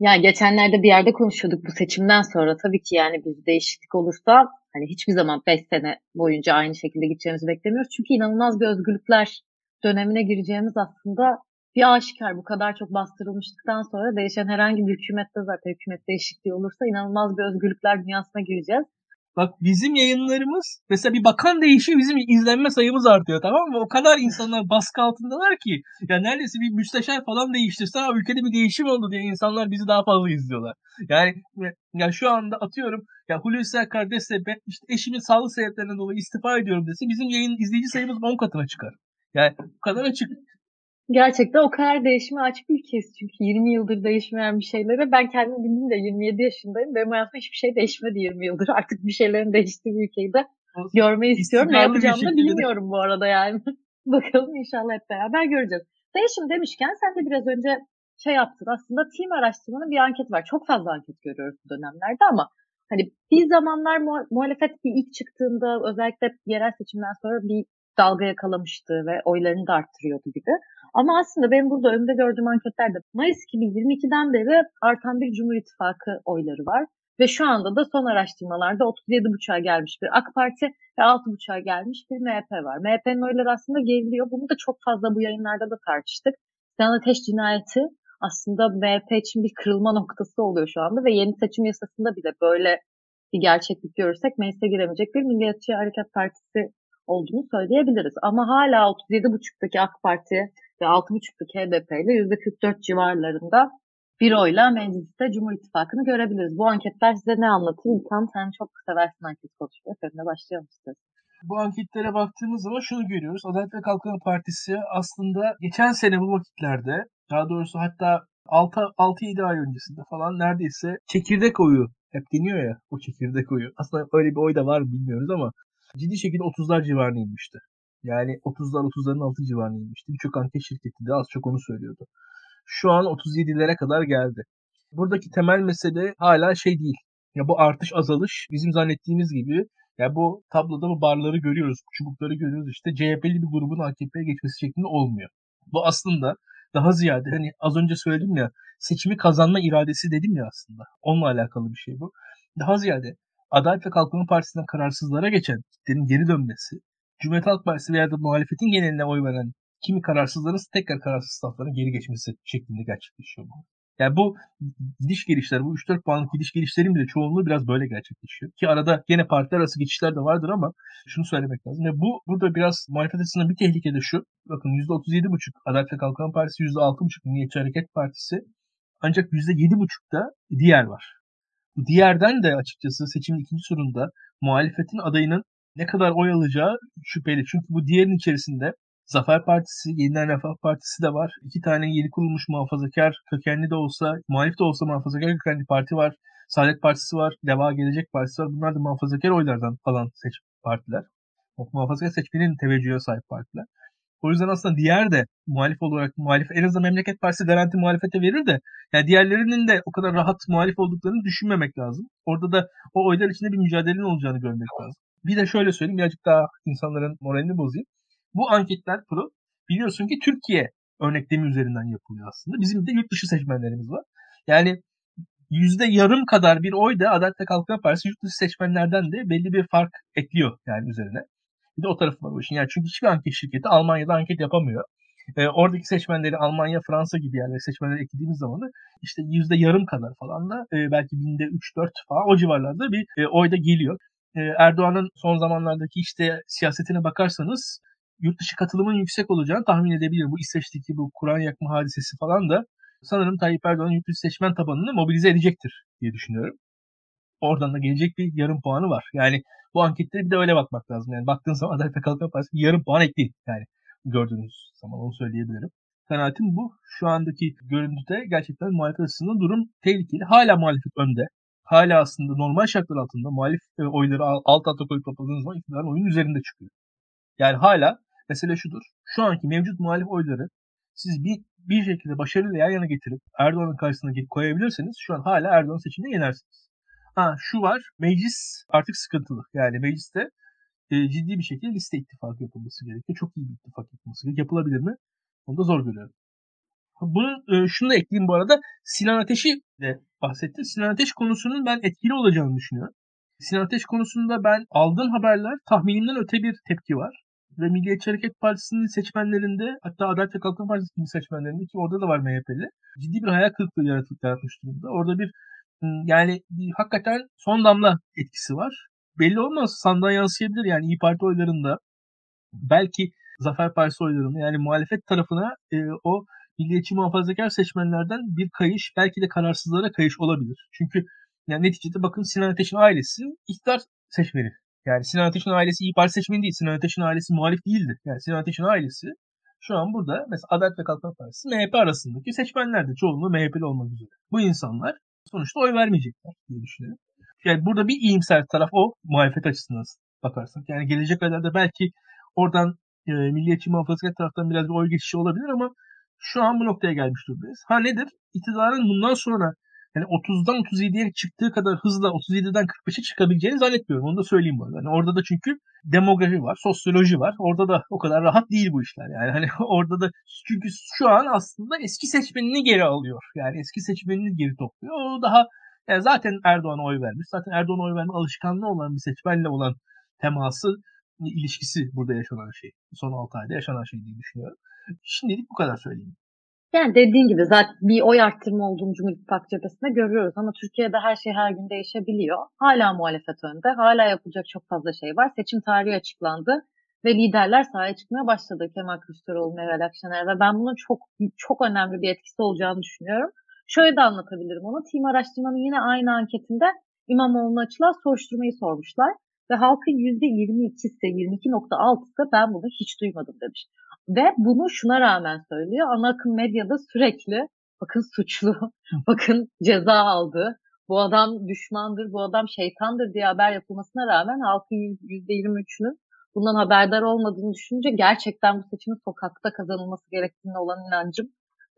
[SPEAKER 1] Ya geçenlerde bir yerde konuşuyorduk bu seçimden sonra tabii ki yani bir değişiklik olursa hani hiçbir zaman 5 sene boyunca aynı şekilde gideceğimizi beklemiyoruz. Çünkü inanılmaz bir özgürlükler dönemine gireceğimiz aslında bir aşikar bu kadar çok bastırılmıştıktan sonra değişen herhangi bir hükümette zaten hükümet değişikliği olursa inanılmaz bir özgürlükler dünyasına gireceğiz.
[SPEAKER 2] Bak bizim yayınlarımız mesela bir bakan değişiyor bizim izlenme sayımız artıyor tamam mı? O kadar insanlar baskı altındalar ki ya neredeyse bir müsteşar falan değiştirse ha ülkede bir değişim oldu diye insanlar bizi daha fazla izliyorlar. Yani ya şu anda atıyorum ya Hulusi Akar dese ben işte eşimin sağlık sebeplerinden dolayı istifa ediyorum dese bizim yayın izleyici sayımız 10 katına çıkar. Yani bu kadar açık.
[SPEAKER 1] Gerçekten o kadar değişime açık bir ülkeyiz çünkü 20 yıldır değişmeyen bir şeylere. Ben kendim bildim de 27 yaşındayım. Benim hayatımda hiçbir şey değişmedi 20 yıldır. Artık bir şeylerin değiştiği bir ülkeyi de görmeyi istiyorum. Ne yapacağımı da bilmiyorum bu arada yani. Bakalım inşallah hep beraber göreceğiz. Değişim demişken sen de biraz önce şey yaptın. Aslında team araştırmanın bir anket var. Çok fazla anket görüyoruz bu dönemlerde ama hani bir zamanlar muhalefet bir ilk çıktığında özellikle yerel seçimden sonra bir dalga yakalamıştı ve oylarını da arttırıyordu gibi. Ama aslında benim burada önümde gördüğüm anketlerde Mayıs 2022'den beri artan bir Cumhur İttifakı oyları var. Ve şu anda da son araştırmalarda 37,5'a gelmiş bir AK Parti ve 6,5'a gelmiş bir MHP var. MHP'nin oyları aslında geriliyor. Bunu da çok fazla bu yayınlarda da tartıştık. Sinan Ateş cinayeti aslında MHP için bir kırılma noktası oluyor şu anda ve yeni seçim yasasında bile böyle bir gerçeklik görürsek meclise giremeyecek bir Milliyetçi Hareket Partisi olduğunu söyleyebiliriz. Ama hala 37,5'taki AK Parti ve 6,5'taki HDP ile %44 civarlarında bir oyla mecliste Cumhur İttifakı'nı görebiliriz. Bu anketler size ne anlatıyor? İlkan sen çok seversin anket konuşmayı. Seninle başlayalım istiyorsan.
[SPEAKER 2] Bu anketlere baktığımız zaman şunu görüyoruz. Adalet ve Kalkınma Partisi aslında geçen sene bu vakitlerde daha doğrusu hatta 6-7 ay öncesinde falan neredeyse çekirdek oyu hep deniyor ya o çekirdek oyu. Aslında öyle bir oy da var bilmiyoruz ama ciddi şekilde 30'lar civarına inmişti. Yani 30'lar 30'ların altı civarına inmişti. Birçok anket şirketi de az çok onu söylüyordu. Şu an 37'lere kadar geldi. Buradaki temel mesele hala şey değil. Ya bu artış azalış bizim zannettiğimiz gibi ya bu tabloda bu barları görüyoruz, çubukları görüyoruz işte CHP'li bir grubun AKP'ye geçmesi şeklinde olmuyor. Bu aslında daha ziyade hani az önce söyledim ya seçimi kazanma iradesi dedim ya aslında. Onunla alakalı bir şey bu. Daha ziyade Adalet ve Kalkınma Partisi'nden kararsızlara geçen kitlerin geri dönmesi, Cumhuriyet Halk Partisi veya da muhalefetin geneline oy veren kimi kararsızların tekrar kararsız saflara geri geçmesi şeklinde gerçekleşiyor bu. Yani bu gidiş gelişler, bu 3-4 puanlık gidiş gelişlerin bile çoğunluğu biraz böyle gerçekleşiyor. Ki arada gene partiler arası geçişler de vardır ama şunu söylemek lazım. Ve bu burada biraz muhalefet açısından bir tehlike de şu. Bakın %37,5 Adalet ve Kalkınma Partisi, %6,5 Milliyetçi Hareket Partisi ancak %7,5'da diğer var. Diğerden de açıkçası seçimin ikinci turunda muhalefetin adayının ne kadar oy alacağı şüpheli. Çünkü bu diğerin içerisinde Zafer Partisi, Yeniden Refah Partisi de var. İki tane yeni kurulmuş muhafazakar kökenli de olsa, muhalif de olsa muhafazakar kökenli parti var. Saadet Partisi var, Deva Gelecek Partisi var. Bunlar da muhafazakar oylardan alan seç partiler. Muhafazakar seçmenin teveccühe sahip partiler. O yüzden aslında diğer de muhalif olarak muhalif en azından Memleket Partisi garanti muhalefete verir de yani diğerlerinin de o kadar rahat muhalif olduklarını düşünmemek lazım. Orada da o oylar içinde bir mücadelenin olacağını görmek lazım. Bir de şöyle söyleyeyim birazcık daha insanların moralini bozayım. Bu anketler pro biliyorsun ki Türkiye örneklemi üzerinden yapılıyor aslında. Bizim de yurt dışı seçmenlerimiz var. Yani yüzde yarım kadar bir oy da Adalet ve Kalkınma Partisi yurt dışı seçmenlerden de belli bir fark ekliyor yani üzerine. Bir de o tarafı var bu işin. Yani çünkü hiçbir anket şirketi Almanya'da anket yapamıyor. E, oradaki seçmenleri Almanya, Fransa gibi yerlere seçmenleri eklediğimiz zaman da işte yüzde yarım kadar falan da e, belki binde 3-4 falan o civarlarda bir e, oyda geliyor. E, Erdoğan'ın son zamanlardaki işte siyasetine bakarsanız yurt dışı katılımın yüksek olacağını tahmin edebilirim. Bu İsveç'teki bu Kur'an yakma hadisesi falan da sanırım Tayyip Erdoğan'ın yurt dışı seçmen tabanını mobilize edecektir diye düşünüyorum. Oradan da gelecek bir yarım puanı var. Yani bu anketlere bir de öyle bakmak lazım. Yani baktığın zaman Adalet ve Kalkınma Partisi yarım puan ekleyin. Yani gördüğünüz zaman onu söyleyebilirim. Kanaatim bu. Şu andaki görüntüde gerçekten muhalefet açısından durum tehlikeli. Hala muhalefet önde. Hala aslında normal şartlar altında muhalif e, oyları alt alta koyup topladığınız zaman iktidarın oyun üzerinde çıkıyor. Yani hala mesele şudur. Şu anki mevcut muhalif oyları siz bir, bir şekilde başarıyla yan yana getirip Erdoğan'ın karşısına koyabilirseniz şu an hala Erdoğan seçimde yenersiniz. Ha şu var meclis artık sıkıntılı. Yani mecliste e, ciddi bir şekilde liste ittifakı yapılması gerekiyor. Çok iyi bir ittifak yapılması gerekiyor. Yapılabilir mi? Onu da zor görüyorum. Bunu e, şunu da ekleyeyim bu arada. Sinan Ateş'i de bahsetti. Sinan Ateş konusunun ben etkili olacağını düşünüyorum. Sinan Ateş konusunda ben aldığım haberler tahminimden öte bir tepki var. Ve Milliyetçi Hareket Partisi'nin seçmenlerinde hatta Adalet ve Kalkınma Partisi gibi seçmenlerinde ki orada da var MHP'li. Ciddi bir hayal kırıklığı yaratmış durumda. Orada bir yani bir, hakikaten son damla etkisi var. Belli olmaz sandığa yansıyabilir yani İyi Parti oylarında belki Zafer Partisi oylarında yani muhalefet tarafına e, o milliyetçi muhafazakar seçmenlerden bir kayış belki de kararsızlara kayış olabilir. Çünkü yani neticede bakın Sinan Ateş'in ailesi iktidar seçmeni. Yani Sinan Ateş'in ailesi İyi Parti seçmeni değil. Sinan Ateş'in ailesi muhalif değildi. Yani Sinan Ateş'in ailesi şu an burada mesela Adalet ve Kalkınma Partisi MHP arasındaki seçmenler de çoğunluğu MHP'li olmak üzere. Bu insanlar sonuçta oy vermeyecekler diye düşünüyorum. Yani burada bir iyimser taraf o muhalefet açısından bakarsak. Yani gelecek aylarda belki oradan e, milliyetçi muhafazakar taraftan biraz bir oy geçişi olabilir ama şu an bu noktaya gelmiş durumdayız. Ha nedir? İktidarın bundan sonra yani 30'dan 37'ye çıktığı kadar hızla 37'den 45'e çıkabileceğini zannetmiyorum. Onu da söyleyeyim bu arada. Yani orada da çünkü demografi var, sosyoloji var. Orada da o kadar rahat değil bu işler. Yani hani orada da çünkü şu an aslında eski seçmenini geri alıyor. Yani eski seçmenini geri topluyor. O daha yani zaten Erdoğan'a oy vermiş. Zaten Erdoğan'a oy verme alışkanlığı olan bir seçmenle olan teması ilişkisi burada yaşanan şey. Son 6 ayda yaşanan şey diye düşünüyorum. Şimdilik bu kadar söyleyeyim.
[SPEAKER 1] Yani dediğin gibi zaten bir oy arttırma olduğunu Cumhur İttifakı cephesinde görüyoruz ama Türkiye'de her şey her gün değişebiliyor. Hala muhalefet önde, hala yapılacak çok fazla şey var. Seçim tarihi açıklandı ve liderler sahaya çıkmaya başladı. Kemal Kılıçdaroğlu, Meral Akşener ve ben bunun çok çok önemli bir etkisi olacağını düşünüyorum. Şöyle de anlatabilirim onu. Team araştırmanın yine aynı anketinde İmamoğlu'na açılan soruşturmayı sormuşlar. Ve halkın %22'si, 22.6'sı ben bunu hiç duymadım demiş. Ve bunu şuna rağmen söylüyor. Ana akım medyada sürekli bakın suçlu, bakın ceza aldı, bu adam düşmandır, bu adam şeytandır diye haber yapılmasına rağmen halkın %23'ünün bundan haberdar olmadığını düşününce gerçekten bu seçimin sokakta kazanılması gerektiğine olan inancım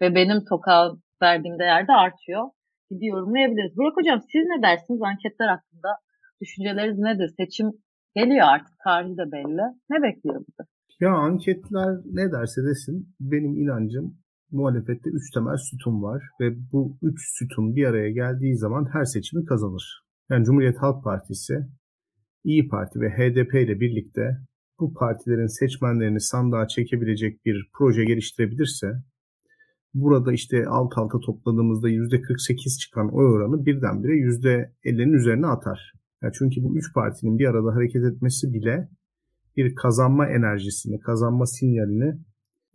[SPEAKER 1] ve benim sokağa verdiğim değer de artıyor. Gibi yorumlayabiliriz. Burak Hocam siz ne dersiniz anketler hakkında? Düşünceleriniz nedir? Seçim geliyor artık. Tarihi de belli. Ne bekliyor bizi?
[SPEAKER 3] Ya anketler ne derse desin benim inancım muhalefette 3 temel sütun var ve bu 3 sütun bir araya geldiği zaman her seçimi kazanır. Yani Cumhuriyet Halk Partisi, İyi Parti ve HDP ile birlikte bu partilerin seçmenlerini sandığa çekebilecek bir proje geliştirebilirse burada işte alt alta topladığımızda %48 çıkan oy oranı birdenbire %50'nin üzerine atar. Yani çünkü bu üç partinin bir arada hareket etmesi bile bir kazanma enerjisini, kazanma sinyalini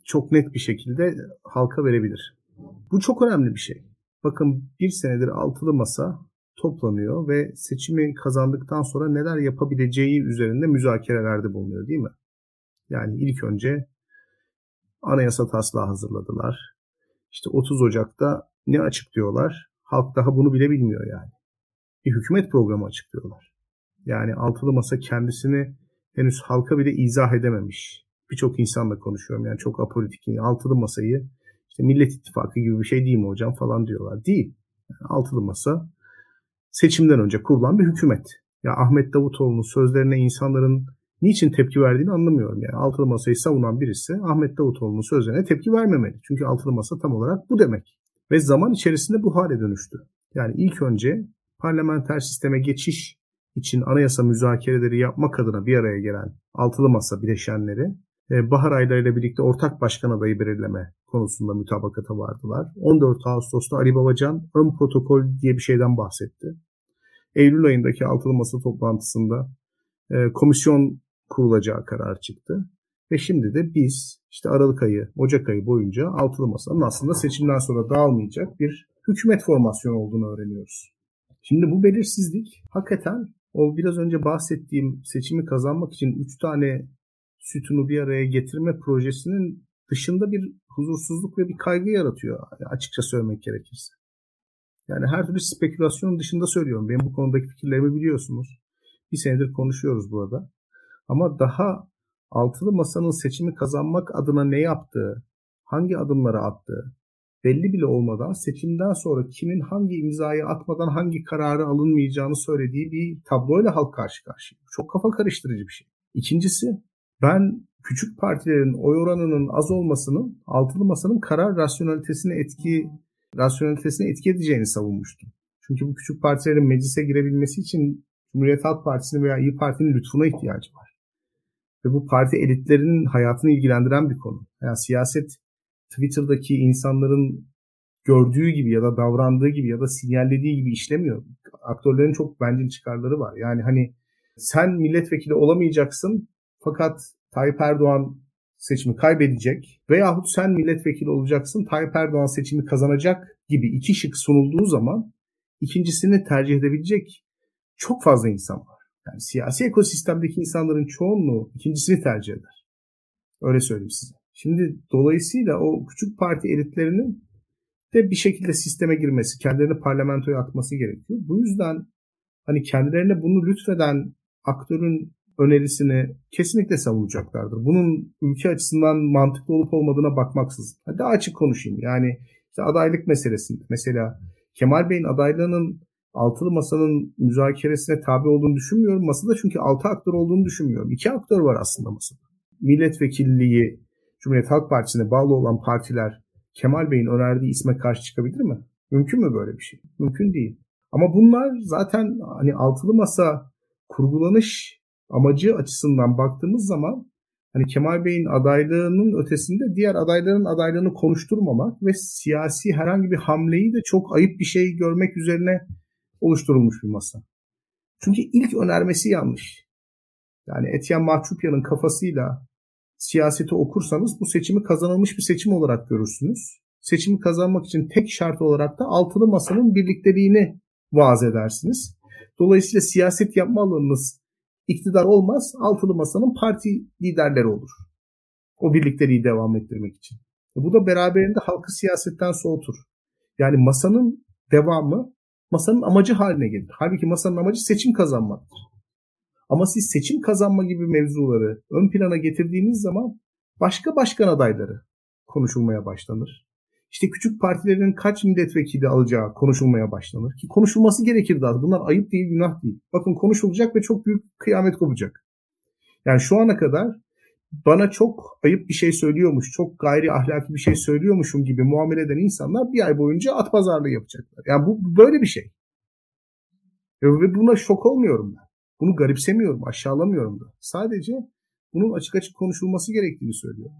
[SPEAKER 3] çok net bir şekilde halka verebilir. Bu çok önemli bir şey. Bakın bir senedir altılı masa toplanıyor ve seçimi kazandıktan sonra neler yapabileceği üzerinde müzakerelerde bulunuyor değil mi? Yani ilk önce anayasa taslağı hazırladılar. İşte 30 Ocak'ta ne açıklıyorlar? Halk daha bunu bile bilmiyor yani. Bir hükümet programı açıklıyorlar. Yani altılı masa kendisini henüz halka bile izah edememiş. Birçok insanla konuşuyorum yani çok apolitik. Altılı masayı işte Millet İttifakı gibi bir şey değil mi hocam falan diyorlar. Değil. Yani altılı masa seçimden önce kurulan bir hükümet. Ya Ahmet Davutoğlu'nun sözlerine insanların niçin tepki verdiğini anlamıyorum. Yani altılı masayı savunan birisi Ahmet Davutoğlu'nun sözlerine tepki vermemeli. Çünkü altılı masa tam olarak bu demek. Ve zaman içerisinde bu hale dönüştü. Yani ilk önce parlamenter sisteme geçiş için anayasa müzakereleri yapmak adına bir araya gelen altılı masa bileşenleri e, bahar aylarıyla birlikte ortak başkan adayı belirleme konusunda mütabakata vardılar. 14 Ağustos'ta Ali Babacan ön protokol diye bir şeyden bahsetti. Eylül ayındaki altılı masa toplantısında e, komisyon kurulacağı karar çıktı. Ve şimdi de biz işte Aralık ayı, Ocak ayı boyunca altılı masanın aslında seçimden sonra dağılmayacak bir hükümet formasyonu olduğunu öğreniyoruz. Şimdi bu belirsizlik hakikaten o biraz önce bahsettiğim seçimi kazanmak için 3 tane sütunu bir araya getirme projesinin dışında bir huzursuzluk ve bir kaygı yaratıyor açıkça söylemek gerekirse. Yani her türlü spekülasyon dışında söylüyorum. Benim bu konudaki fikirlerimi biliyorsunuz. Bir senedir konuşuyoruz burada. Ama daha altılı masanın seçimi kazanmak adına ne yaptığı, hangi adımları attığı belli bile olmadan seçimden sonra kimin hangi imzayı atmadan hangi kararı alınmayacağını söylediği bir tabloyla halk karşı karşıya. Çok kafa karıştırıcı bir şey. İkincisi ben küçük partilerin oy oranının az olmasının altılı masanın karar rasyonalitesine etki rasyonalitesine etki edeceğini savunmuştum. Çünkü bu küçük partilerin meclise girebilmesi için Cumhuriyet Halk Partisi'nin veya İyi Parti'nin lütfuna ihtiyacı var. Ve bu parti elitlerinin hayatını ilgilendiren bir konu. Yani siyaset Twitter'daki insanların gördüğü gibi ya da davrandığı gibi ya da sinyallediği gibi işlemiyor. Aktörlerin çok bence çıkarları var. Yani hani sen milletvekili olamayacaksın fakat Tayyip Erdoğan seçimi kaybedecek veyahut sen milletvekili olacaksın Tayyip Erdoğan seçimi kazanacak gibi iki şık sunulduğu zaman ikincisini tercih edebilecek çok fazla insan var. Yani siyasi ekosistemdeki insanların çoğunluğu ikincisini tercih eder. Öyle söyleyeyim size. Şimdi dolayısıyla o küçük parti elitlerinin de bir şekilde sisteme girmesi, kendilerini parlamentoya atması gerekiyor. Bu yüzden hani kendilerine bunu lütfeden aktörün önerisini kesinlikle savunacaklardır. Bunun ülke açısından mantıklı olup olmadığına bakmaksızın. Daha açık konuşayım. Yani işte adaylık meselesinde mesela Kemal Bey'in adaylığının altılı masanın müzakeresine tabi olduğunu düşünmüyorum. Masada çünkü altı aktör olduğunu düşünmüyorum. İki aktör var aslında masada. Milletvekilliği Cumhuriyet Halk Partisi'ne bağlı olan partiler Kemal Bey'in önerdiği isme karşı çıkabilir mi? Mümkün mü böyle bir şey? Mümkün değil. Ama bunlar zaten hani altılı masa kurgulanış amacı açısından baktığımız zaman hani Kemal Bey'in adaylığının ötesinde diğer adayların adaylığını konuşturmamak ve siyasi herhangi bir hamleyi de çok ayıp bir şey görmek üzerine oluşturulmuş bir masa. Çünkü ilk önermesi yanlış. Yani Etienne Mahçupyan'ın kafasıyla siyaseti okursanız bu seçimi kazanılmış bir seçim olarak görürsünüz. Seçimi kazanmak için tek şart olarak da altılı masanın birlikteliğini vaaz edersiniz. Dolayısıyla siyaset yapma alanınız iktidar olmaz, altılı masanın parti liderleri olur. O birlikteliği devam ettirmek için. E bu da beraberinde halkı siyasetten soğutur. Yani masanın devamı masanın amacı haline gelir. Halbuki masanın amacı seçim kazanmaktır. Ama siz seçim kazanma gibi mevzuları ön plana getirdiğiniz zaman başka başkan adayları konuşulmaya başlanır. İşte küçük partilerin kaç milletvekili alacağı konuşulmaya başlanır. Ki konuşulması gerekir daha. Bunlar ayıp değil, günah değil. Bakın konuşulacak ve çok büyük kıyamet kopacak. Yani şu ana kadar bana çok ayıp bir şey söylüyormuş, çok gayri ahlaki bir şey söylüyormuşum gibi muamele eden insanlar bir ay boyunca at pazarlığı yapacaklar. Yani bu böyle bir şey. Ve buna şok olmuyorum ben. Bunu garipsemiyorum, aşağılamıyorum da. Sadece bunun açık açık konuşulması gerektiğini söylüyorum.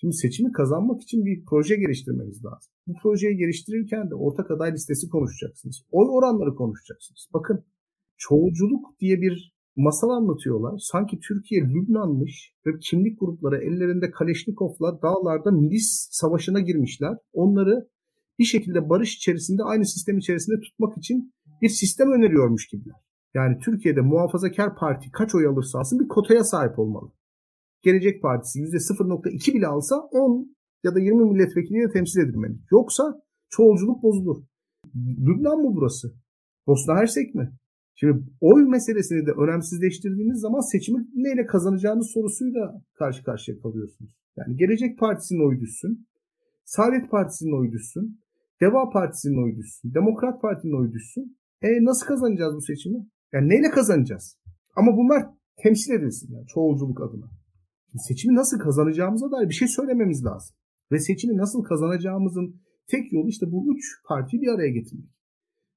[SPEAKER 3] Şimdi seçimi kazanmak için bir proje geliştirmeniz lazım. Bu projeyi geliştirirken de ortak aday listesi konuşacaksınız. Oy oranları konuşacaksınız. Bakın çoğulculuk diye bir masal anlatıyorlar. Sanki Türkiye Lübnanmış ve kimlik grupları ellerinde Kaleşnikov'la dağlarda milis savaşına girmişler. Onları bir şekilde barış içerisinde aynı sistem içerisinde tutmak için bir sistem öneriyormuş gibiler. Yani Türkiye'de muhafazakar parti kaç oy alırsa alsın bir kotaya sahip olmalı. Gelecek Partisi %0.2 bile alsa 10 ya da 20 milletvekiliyle temsil edilmeli. Yoksa çoğulculuk bozulur. Lübnan mı burası? Bosna Hersek mi? Şimdi oy meselesini de önemsizleştirdiğiniz zaman seçimi neyle kazanacağınız sorusuyla karşı karşıya kalıyorsunuz. Yani Gelecek Partisi'nin oyu düşsün, Saadet Partisi'nin oyu düşsün, Deva Partisi'nin oyu düşsün, Demokrat Parti'nin oyu düşsün. E nasıl kazanacağız bu seçimi? Yani neyle kazanacağız? Ama bunlar temsil edilsin yani çoğulculuk adına. Şimdi seçimi nasıl kazanacağımıza dair bir şey söylememiz lazım. Ve seçimi nasıl kazanacağımızın tek yolu işte bu üç partiyi bir araya getirmek.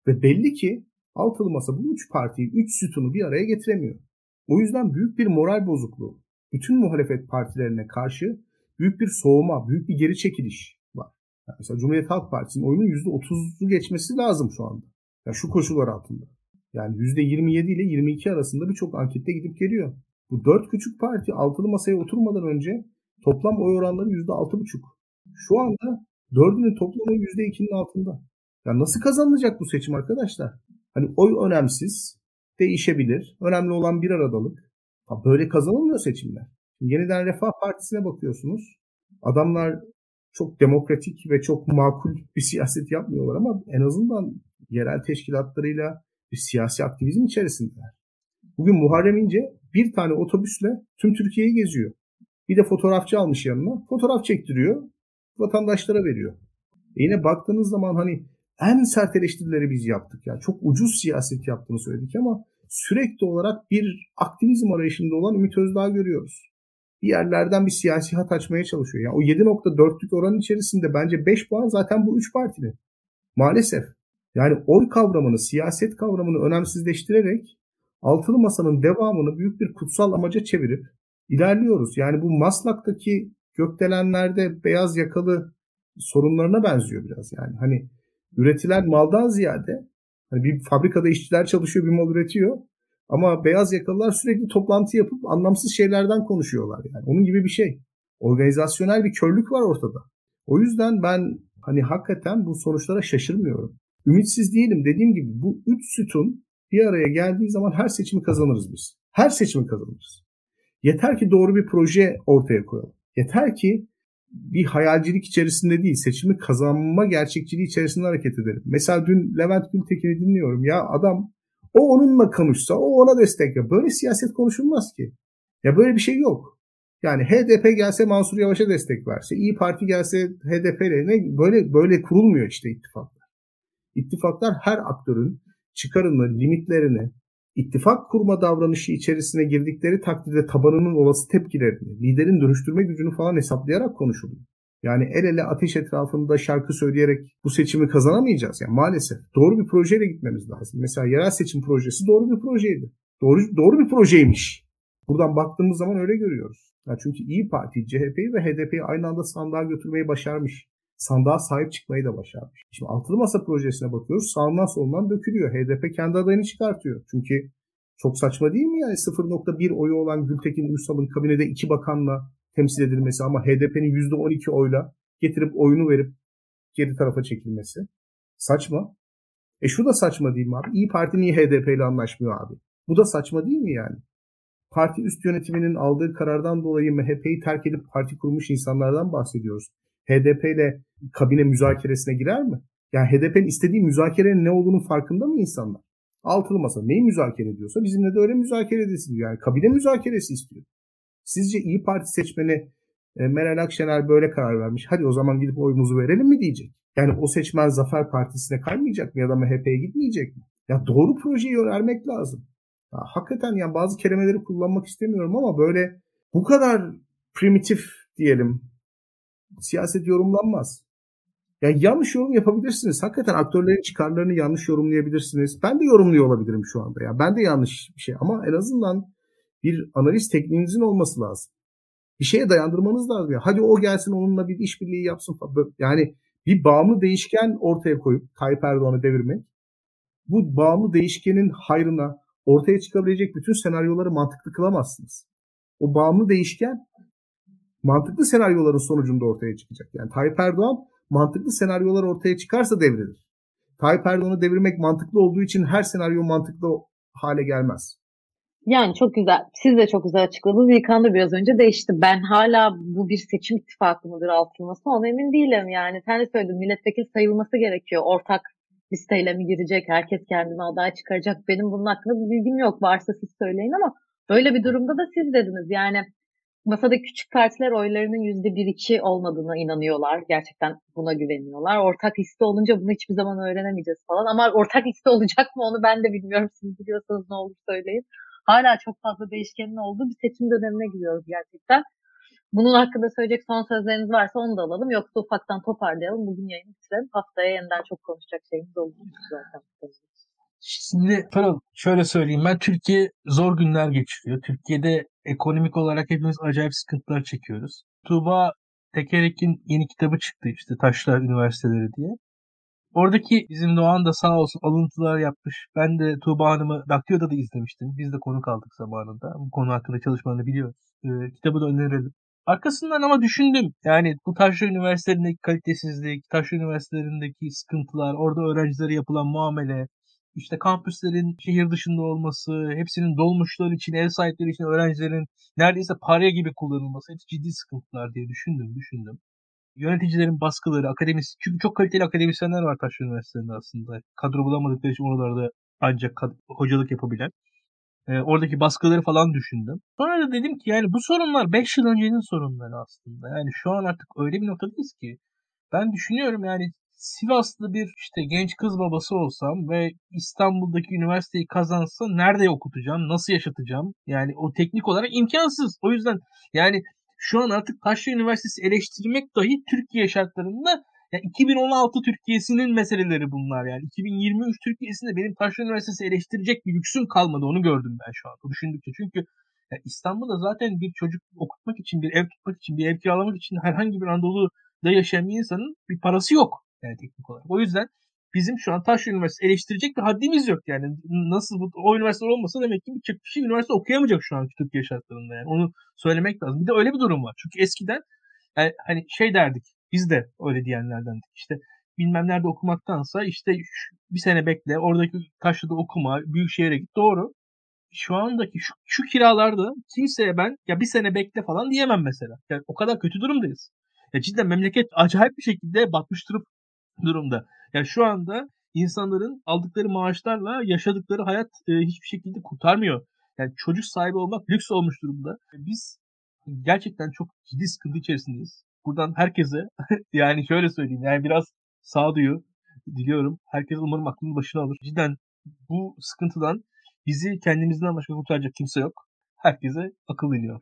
[SPEAKER 3] Ve belli ki altılı masa bu üç partiyi, üç sütunu bir araya getiremiyor. O yüzden büyük bir moral bozukluğu, bütün muhalefet partilerine karşı büyük bir soğuma, büyük bir geri çekiliş var. Yani mesela Cumhuriyet Halk Partisi'nin oyunun %30'u geçmesi lazım şu anda. Yani şu koşullar altında. Yani %27 ile 22 arasında birçok ankette gidip geliyor. Bu dört küçük parti altılı masaya oturmadan önce toplam oy oranları %6,5. Şu anda dördünün toplamı %2'nin altında. Ya nasıl kazanılacak bu seçim arkadaşlar? Hani oy önemsiz, değişebilir. Önemli olan bir aradalık. Ha böyle kazanılmıyor seçimler. Yeniden Refah Partisi'ne bakıyorsunuz. Adamlar çok demokratik ve çok makul bir siyaset yapmıyorlar ama en azından yerel teşkilatlarıyla bir siyasi aktivizm içerisindeler. Bugün Muharrem İnce bir tane otobüsle tüm Türkiye'yi geziyor. Bir de fotoğrafçı almış yanına. Fotoğraf çektiriyor. Vatandaşlara veriyor. E yine baktığınız zaman hani en sert eleştirileri biz yaptık. Yani çok ucuz siyaset yaptığını söyledik ama sürekli olarak bir aktivizm arayışında olan Ümit Özdağ görüyoruz. Bir yerlerden bir siyasi hat açmaya çalışıyor. Yani o 7.4'lük oran içerisinde bence 5 puan zaten bu 3 partinin. Maalesef. Yani oy kavramını, siyaset kavramını önemsizleştirerek altılı masanın devamını büyük bir kutsal amaca çevirip ilerliyoruz. Yani bu Maslak'taki gökdelenlerde beyaz yakalı sorunlarına benziyor biraz yani. Hani üretilen maldan ziyade hani bir fabrikada işçiler çalışıyor, bir mal üretiyor. Ama beyaz yakalılar sürekli toplantı yapıp anlamsız şeylerden konuşuyorlar yani. Onun gibi bir şey. Organizasyonel bir körlük var ortada. O yüzden ben hani hakikaten bu sonuçlara şaşırmıyorum. Ümitsiz değilim. Dediğim gibi bu üç sütun bir araya geldiği zaman her seçimi kazanırız biz. Her seçimi kazanırız. Yeter ki doğru bir proje ortaya koyalım. Yeter ki bir hayalcilik içerisinde değil, seçimi kazanma gerçekçiliği içerisinde hareket edelim. Mesela dün Levent Gültekin'i dinliyorum. Ya adam o onunla konuşsa, o ona destek ya. Böyle siyaset konuşulmaz ki. Ya böyle bir şey yok. Yani HDP gelse Mansur Yavaş'a destek verse, İyi Parti gelse HDP'le ne böyle böyle kurulmuyor işte ittifaklar. İttifaklar her aktörün çıkarını, limitlerini, ittifak kurma davranışı içerisine girdikleri takdirde tabanının olası tepkilerini, liderin dönüştürme gücünü falan hesaplayarak konuşuluyor. Yani el ele ateş etrafında şarkı söyleyerek bu seçimi kazanamayacağız. Yani maalesef doğru bir projeyle gitmemiz lazım. Mesela yerel seçim projesi doğru bir projeydi. Doğru, doğru bir projeymiş. Buradan baktığımız zaman öyle görüyoruz. Yani çünkü İyi Parti, CHP'yi ve HDP'yi aynı anda sandığa götürmeyi başarmış sandığa sahip çıkmayı da başarmış. Şimdi altılı masa projesine bakıyoruz. Sağından solundan dökülüyor. HDP kendi adayını çıkartıyor. Çünkü çok saçma değil mi yani 0.1 oyu olan Gültekin Uysal'ın kabinede iki bakanla temsil edilmesi ama HDP'nin %12 oyla getirip oyunu verip geri tarafa çekilmesi. Saçma. E şu da saçma değil mi abi? İyi Parti niye HDP ile anlaşmıyor abi? Bu da saçma değil mi yani? Parti üst yönetiminin aldığı karardan dolayı MHP'yi terk edip parti kurmuş insanlardan bahsediyoruz. HDP ile kabine müzakeresine girer mi? Yani HDP'nin istediği müzakerenin ne olduğunu farkında mı insanlar? Altılı masa neyi müzakere ediyorsa bizimle de öyle müzakere edilsin diyor. Yani kabine müzakeresi istiyor. Sizce İyi Parti seçmeni e, Meral Akşener böyle karar vermiş. Hadi o zaman gidip oyumuzu verelim mi diyecek. Yani o seçmen Zafer Partisi'ne kaymayacak mı ya da MHP'ye gitmeyecek mi? Ya doğru projeyi önermek lazım. Ya hakikaten yani bazı kelimeleri kullanmak istemiyorum ama böyle bu kadar primitif diyelim siyaset yorumlanmaz. Yani yanlış yorum yapabilirsiniz. Hakikaten aktörlerin çıkarlarını yanlış yorumlayabilirsiniz. Ben de yorumluyor olabilirim şu anda. Ya ben de yanlış bir şey ama en azından bir analiz tekniğinizin olması lazım. Bir şeye dayandırmanız lazım. Ya. Hadi o gelsin onunla bir işbirliği yapsın falan. Yani bir bağımlı değişken ortaya koyup Tayyip Erdoğan'ı devirmek bu bağımlı değişkenin hayrına ortaya çıkabilecek bütün senaryoları mantıklı kılamazsınız. O bağımlı değişken mantıklı senaryoların sonucunda ortaya çıkacak. Yani Tayyip Erdoğan mantıklı senaryolar ortaya çıkarsa devrilir. Tayyip Erdoğan'ı devirmek mantıklı olduğu için her senaryo mantıklı hale gelmez.
[SPEAKER 1] Yani çok güzel. Siz de çok güzel açıkladınız. İlkan da biraz önce değişti. Ben hala bu bir seçim ittifakı mıdır altılması ona emin değilim. Yani sen de söyledin milletvekili sayılması gerekiyor. Ortak listeyle mi girecek? Herkes kendine aday çıkaracak. Benim bunun hakkında bir bilgim yok. Varsa siz söyleyin ama böyle bir durumda da siz dediniz. Yani masada küçük partiler oylarının yüzde bir iki olmadığına inanıyorlar. Gerçekten buna güveniyorlar. Ortak liste olunca bunu hiçbir zaman öğrenemeyeceğiz falan. Ama ortak liste olacak mı onu ben de bilmiyorum. Siz biliyorsanız ne olur söyleyin. hala çok fazla değişkenin olduğu bir seçim dönemine giriyoruz gerçekten. Bunun hakkında söyleyecek son sözleriniz varsa onu da alalım. Yoksa ufaktan toparlayalım. Bugün yayını bitirelim. Haftaya yeniden çok konuşacak şeyimiz olacak zaten.
[SPEAKER 2] Şimdi Pırıl şöyle söyleyeyim ben Türkiye zor günler geçiriyor. Türkiye'de ekonomik olarak hepimiz acayip sıkıntılar çekiyoruz. Tuğba Tekerek'in yeni kitabı çıktı işte Taşlar Üniversiteleri diye. Oradaki bizim Doğan da sağ olsun alıntılar yapmış. Ben de Tuğba Hanım'ı Daktio'da da izlemiştim. Biz de konuk aldık zamanında. Bu konu hakkında çalışmalarını biliyoruz. Ee, kitabı da önerelim. Arkasından ama düşündüm. Yani bu Taşra Üniversitelerindeki kalitesizlik, Taşra Üniversitelerindeki sıkıntılar, orada öğrencilere yapılan muamele, işte kampüslerin şehir dışında olması, hepsinin dolmuşlar için, ev sahipleri için öğrencilerin neredeyse para gibi kullanılması hepsi ciddi sıkıntılar diye düşündüm, düşündüm. Yöneticilerin baskıları, akademis, çünkü çok kaliteli akademisyenler var Taşra Üniversitesi'nde aslında. Kadro bulamadıkları için oralarda ancak hocalık yapabilen. E, oradaki baskıları falan düşündüm. Sonra da dedim ki yani bu sorunlar 5 yıl öncenin sorunları aslında. Yani şu an artık öyle bir noktadayız ki ben düşünüyorum yani Sivaslı bir işte genç kız babası olsam ve İstanbul'daki üniversiteyi kazansa nerede okutacağım, nasıl yaşatacağım? Yani o teknik olarak imkansız. O yüzden yani şu an artık Taşra Üniversitesi eleştirmek dahi Türkiye şartlarında yani 2016 Türkiye'sinin meseleleri bunlar yani. 2023 Türkiye'sinde benim Taşra Üniversitesi eleştirecek bir lüksüm kalmadı. Onu gördüm ben şu an. Düşündükçe. Çünkü yani İstanbul'da zaten bir çocuk okutmak için, bir ev tutmak için, bir ev kiralamak için herhangi bir Anadolu'da yaşayan bir insanın bir parası yok. Yani teknik olarak. O yüzden bizim şu an Taşra Üniversitesi eleştirecek bir haddimiz yok yani. Nasıl bu, o üniversite olmasa demek ki bir kişi üniversite okuyamayacak şu an Türkiye şartlarında yani. Onu söylemek lazım. Bir de öyle bir durum var. Çünkü eskiden yani hani şey derdik biz de öyle diyenlerden işte bilmem nerede okumaktansa işte bir sene bekle oradaki taşlıda okuma büyük şehire git doğru. Şu andaki şu, şu kiralarda kimseye ben ya bir sene bekle falan diyemem mesela. Yani o kadar kötü durumdayız. Ya cidden memleket acayip bir şekilde batmış durup durumda. Yani şu anda insanların aldıkları maaşlarla yaşadıkları hayat e, hiçbir şekilde kurtarmıyor. Yani çocuk sahibi olmak lüks olmuş durumda. Biz gerçekten çok ciddi sıkıntı içerisindeyiz. Buradan herkese yani şöyle söyleyeyim yani biraz sağduyu diliyorum. Herkes umarım aklının başına alır. Cidden bu sıkıntıdan bizi kendimizden başka kurtaracak kimse yok. Herkese akıl diliyor.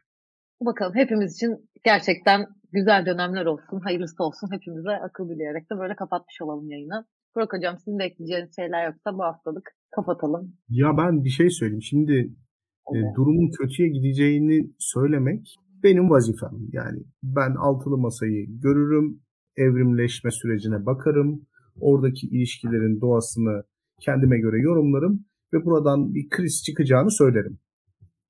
[SPEAKER 1] Bakalım hepimiz için gerçekten güzel dönemler olsun, hayırlısı olsun. Hepimize akıl dileyerek de böyle kapatmış olalım yayını. Burak Hocam sizin de ekleyeceğiniz şeyler yoksa bu haftalık kapatalım.
[SPEAKER 3] Ya ben bir şey söyleyeyim. Şimdi e, evet. e, durumun kötüye gideceğini söylemek benim vazifem. Yani ben altılı masayı görürüm, evrimleşme sürecine bakarım, oradaki ilişkilerin doğasını kendime göre yorumlarım ve buradan bir kriz çıkacağını söylerim.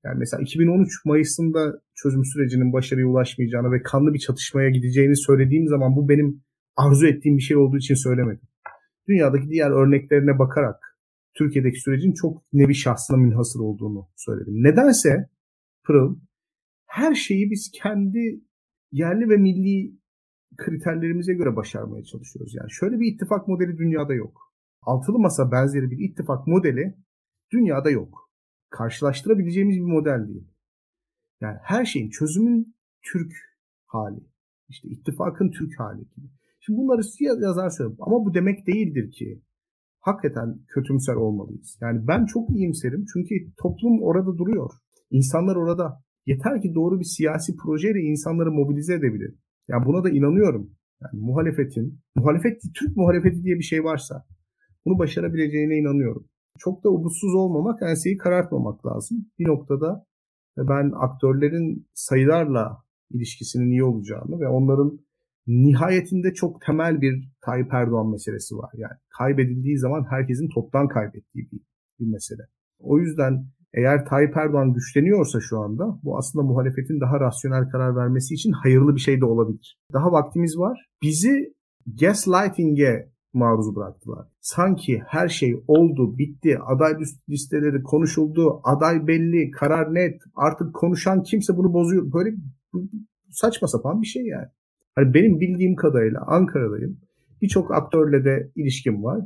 [SPEAKER 3] Yani mesela 2013 Mayıs'ında çözüm sürecinin başarıya ulaşmayacağını ve kanlı bir çatışmaya gideceğini söylediğim zaman bu benim arzu ettiğim bir şey olduğu için söylemedim. Dünyadaki diğer örneklerine bakarak Türkiye'deki sürecin çok nevi şahsına münhasır olduğunu söyledim. Nedense Pırıl her şeyi biz kendi yerli ve milli kriterlerimize göre başarmaya çalışıyoruz. Yani şöyle bir ittifak modeli dünyada yok. Altılı masa benzeri bir ittifak modeli dünyada yok. Karşılaştırabileceğimiz bir model değil. Yani her şeyin çözümün Türk hali. İşte ittifakın Türk hali gibi. Şimdi bunları yazar söylüyorum. Ama bu demek değildir ki hakikaten kötümser olmalıyız. Yani ben çok iyimserim çünkü toplum orada duruyor. İnsanlar orada. Yeter ki doğru bir siyasi projeyle insanları mobilize edebilir. Yani buna da inanıyorum. Yani muhalefetin, muhalefet, Türk muhalefeti diye bir şey varsa bunu başarabileceğine inanıyorum. Çok da umutsuz olmamak, enseyi karartmamak lazım. Bir noktada ben aktörlerin sayılarla ilişkisinin iyi olacağını ve onların nihayetinde çok temel bir Tayyip Erdoğan meselesi var. Yani kaybedildiği zaman herkesin toptan kaybettiği bir, bir mesele. O yüzden eğer Tayyip Erdoğan güçleniyorsa şu anda bu aslında muhalefetin daha rasyonel karar vermesi için hayırlı bir şey de olabilir. Daha vaktimiz var. Bizi gaslighting'e maruz bıraktılar. Sanki her şey oldu, bitti, aday listeleri konuşuldu, aday belli, karar net, artık konuşan kimse bunu bozuyor. Böyle saçma sapan bir şey yani. Hani benim bildiğim kadarıyla Ankara'dayım. Birçok aktörle de ilişkim var.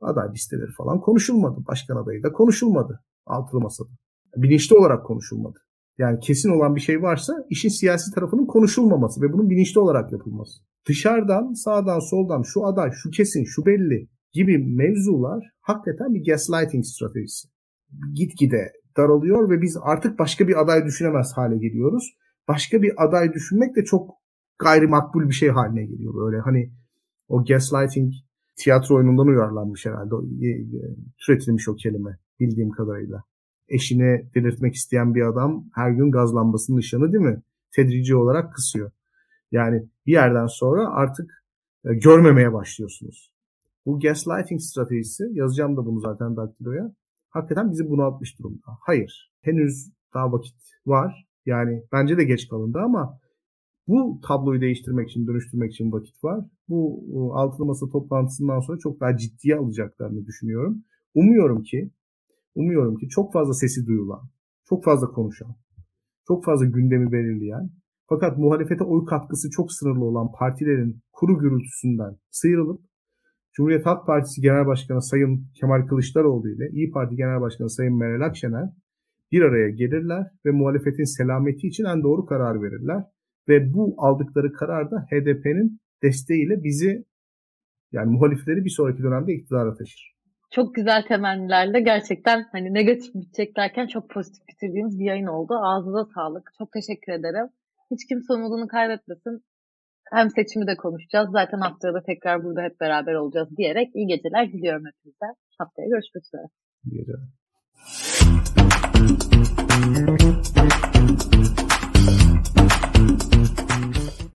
[SPEAKER 3] Aday listeleri falan konuşulmadı. Başkan adayı da konuşulmadı altılı masada. Bilinçli olarak konuşulmadı. Yani kesin olan bir şey varsa işin siyasi tarafının konuşulmaması ve bunun bilinçli olarak yapılması. Dışarıdan, sağdan, soldan şu aday, şu kesin, şu belli gibi mevzular hakikaten bir gaslighting stratejisi. Gitgide daralıyor ve biz artık başka bir aday düşünemez hale geliyoruz. Başka bir aday düşünmek de çok gayrimakbul bir şey haline geliyor. Böyle hani o gaslighting tiyatro oyunundan uyarlanmış herhalde. E, türetilmiş o kelime bildiğim kadarıyla. Eşini delirtmek isteyen bir adam her gün gaz lambasının ışığını değil mi? Tedrici olarak kısıyor. Yani bir yerden sonra artık e, görmemeye başlıyorsunuz. Bu gaslighting stratejisi, yazacağım da bunu zaten daktiloya, hakikaten bizi bunaltmış durumda. Hayır, henüz daha vakit var. Yani bence de geç kalındı ama bu tabloyu değiştirmek için, dönüştürmek için vakit var. Bu altılı masa toplantısından sonra çok daha ciddiye alacaklarını düşünüyorum. Umuyorum ki, umuyorum ki çok fazla sesi duyulan, çok fazla konuşan, çok fazla gündemi belirleyen fakat muhalefete oy katkısı çok sınırlı olan partilerin kuru gürültüsünden sıyrılıp Cumhuriyet Halk Partisi Genel Başkanı Sayın Kemal Kılıçdaroğlu ile İyi Parti Genel Başkanı Sayın Meral Akşener bir araya gelirler ve muhalefetin selameti için en doğru karar verirler. Ve bu aldıkları karar da HDP'nin desteğiyle bizi yani muhalifleri bir sonraki dönemde iktidara taşır
[SPEAKER 1] çok güzel temennilerle gerçekten hani negatif bitecek derken çok pozitif bitirdiğimiz bir yayın oldu. Ağzınıza sağlık. Çok teşekkür ederim. Hiç kimse umudunu kaybetmesin. Hem seçimi de konuşacağız. Zaten haftaya da tekrar burada hep beraber olacağız diyerek iyi geceler diliyorum hepinize. Haftaya görüşmek üzere.
[SPEAKER 3] İyi geceler.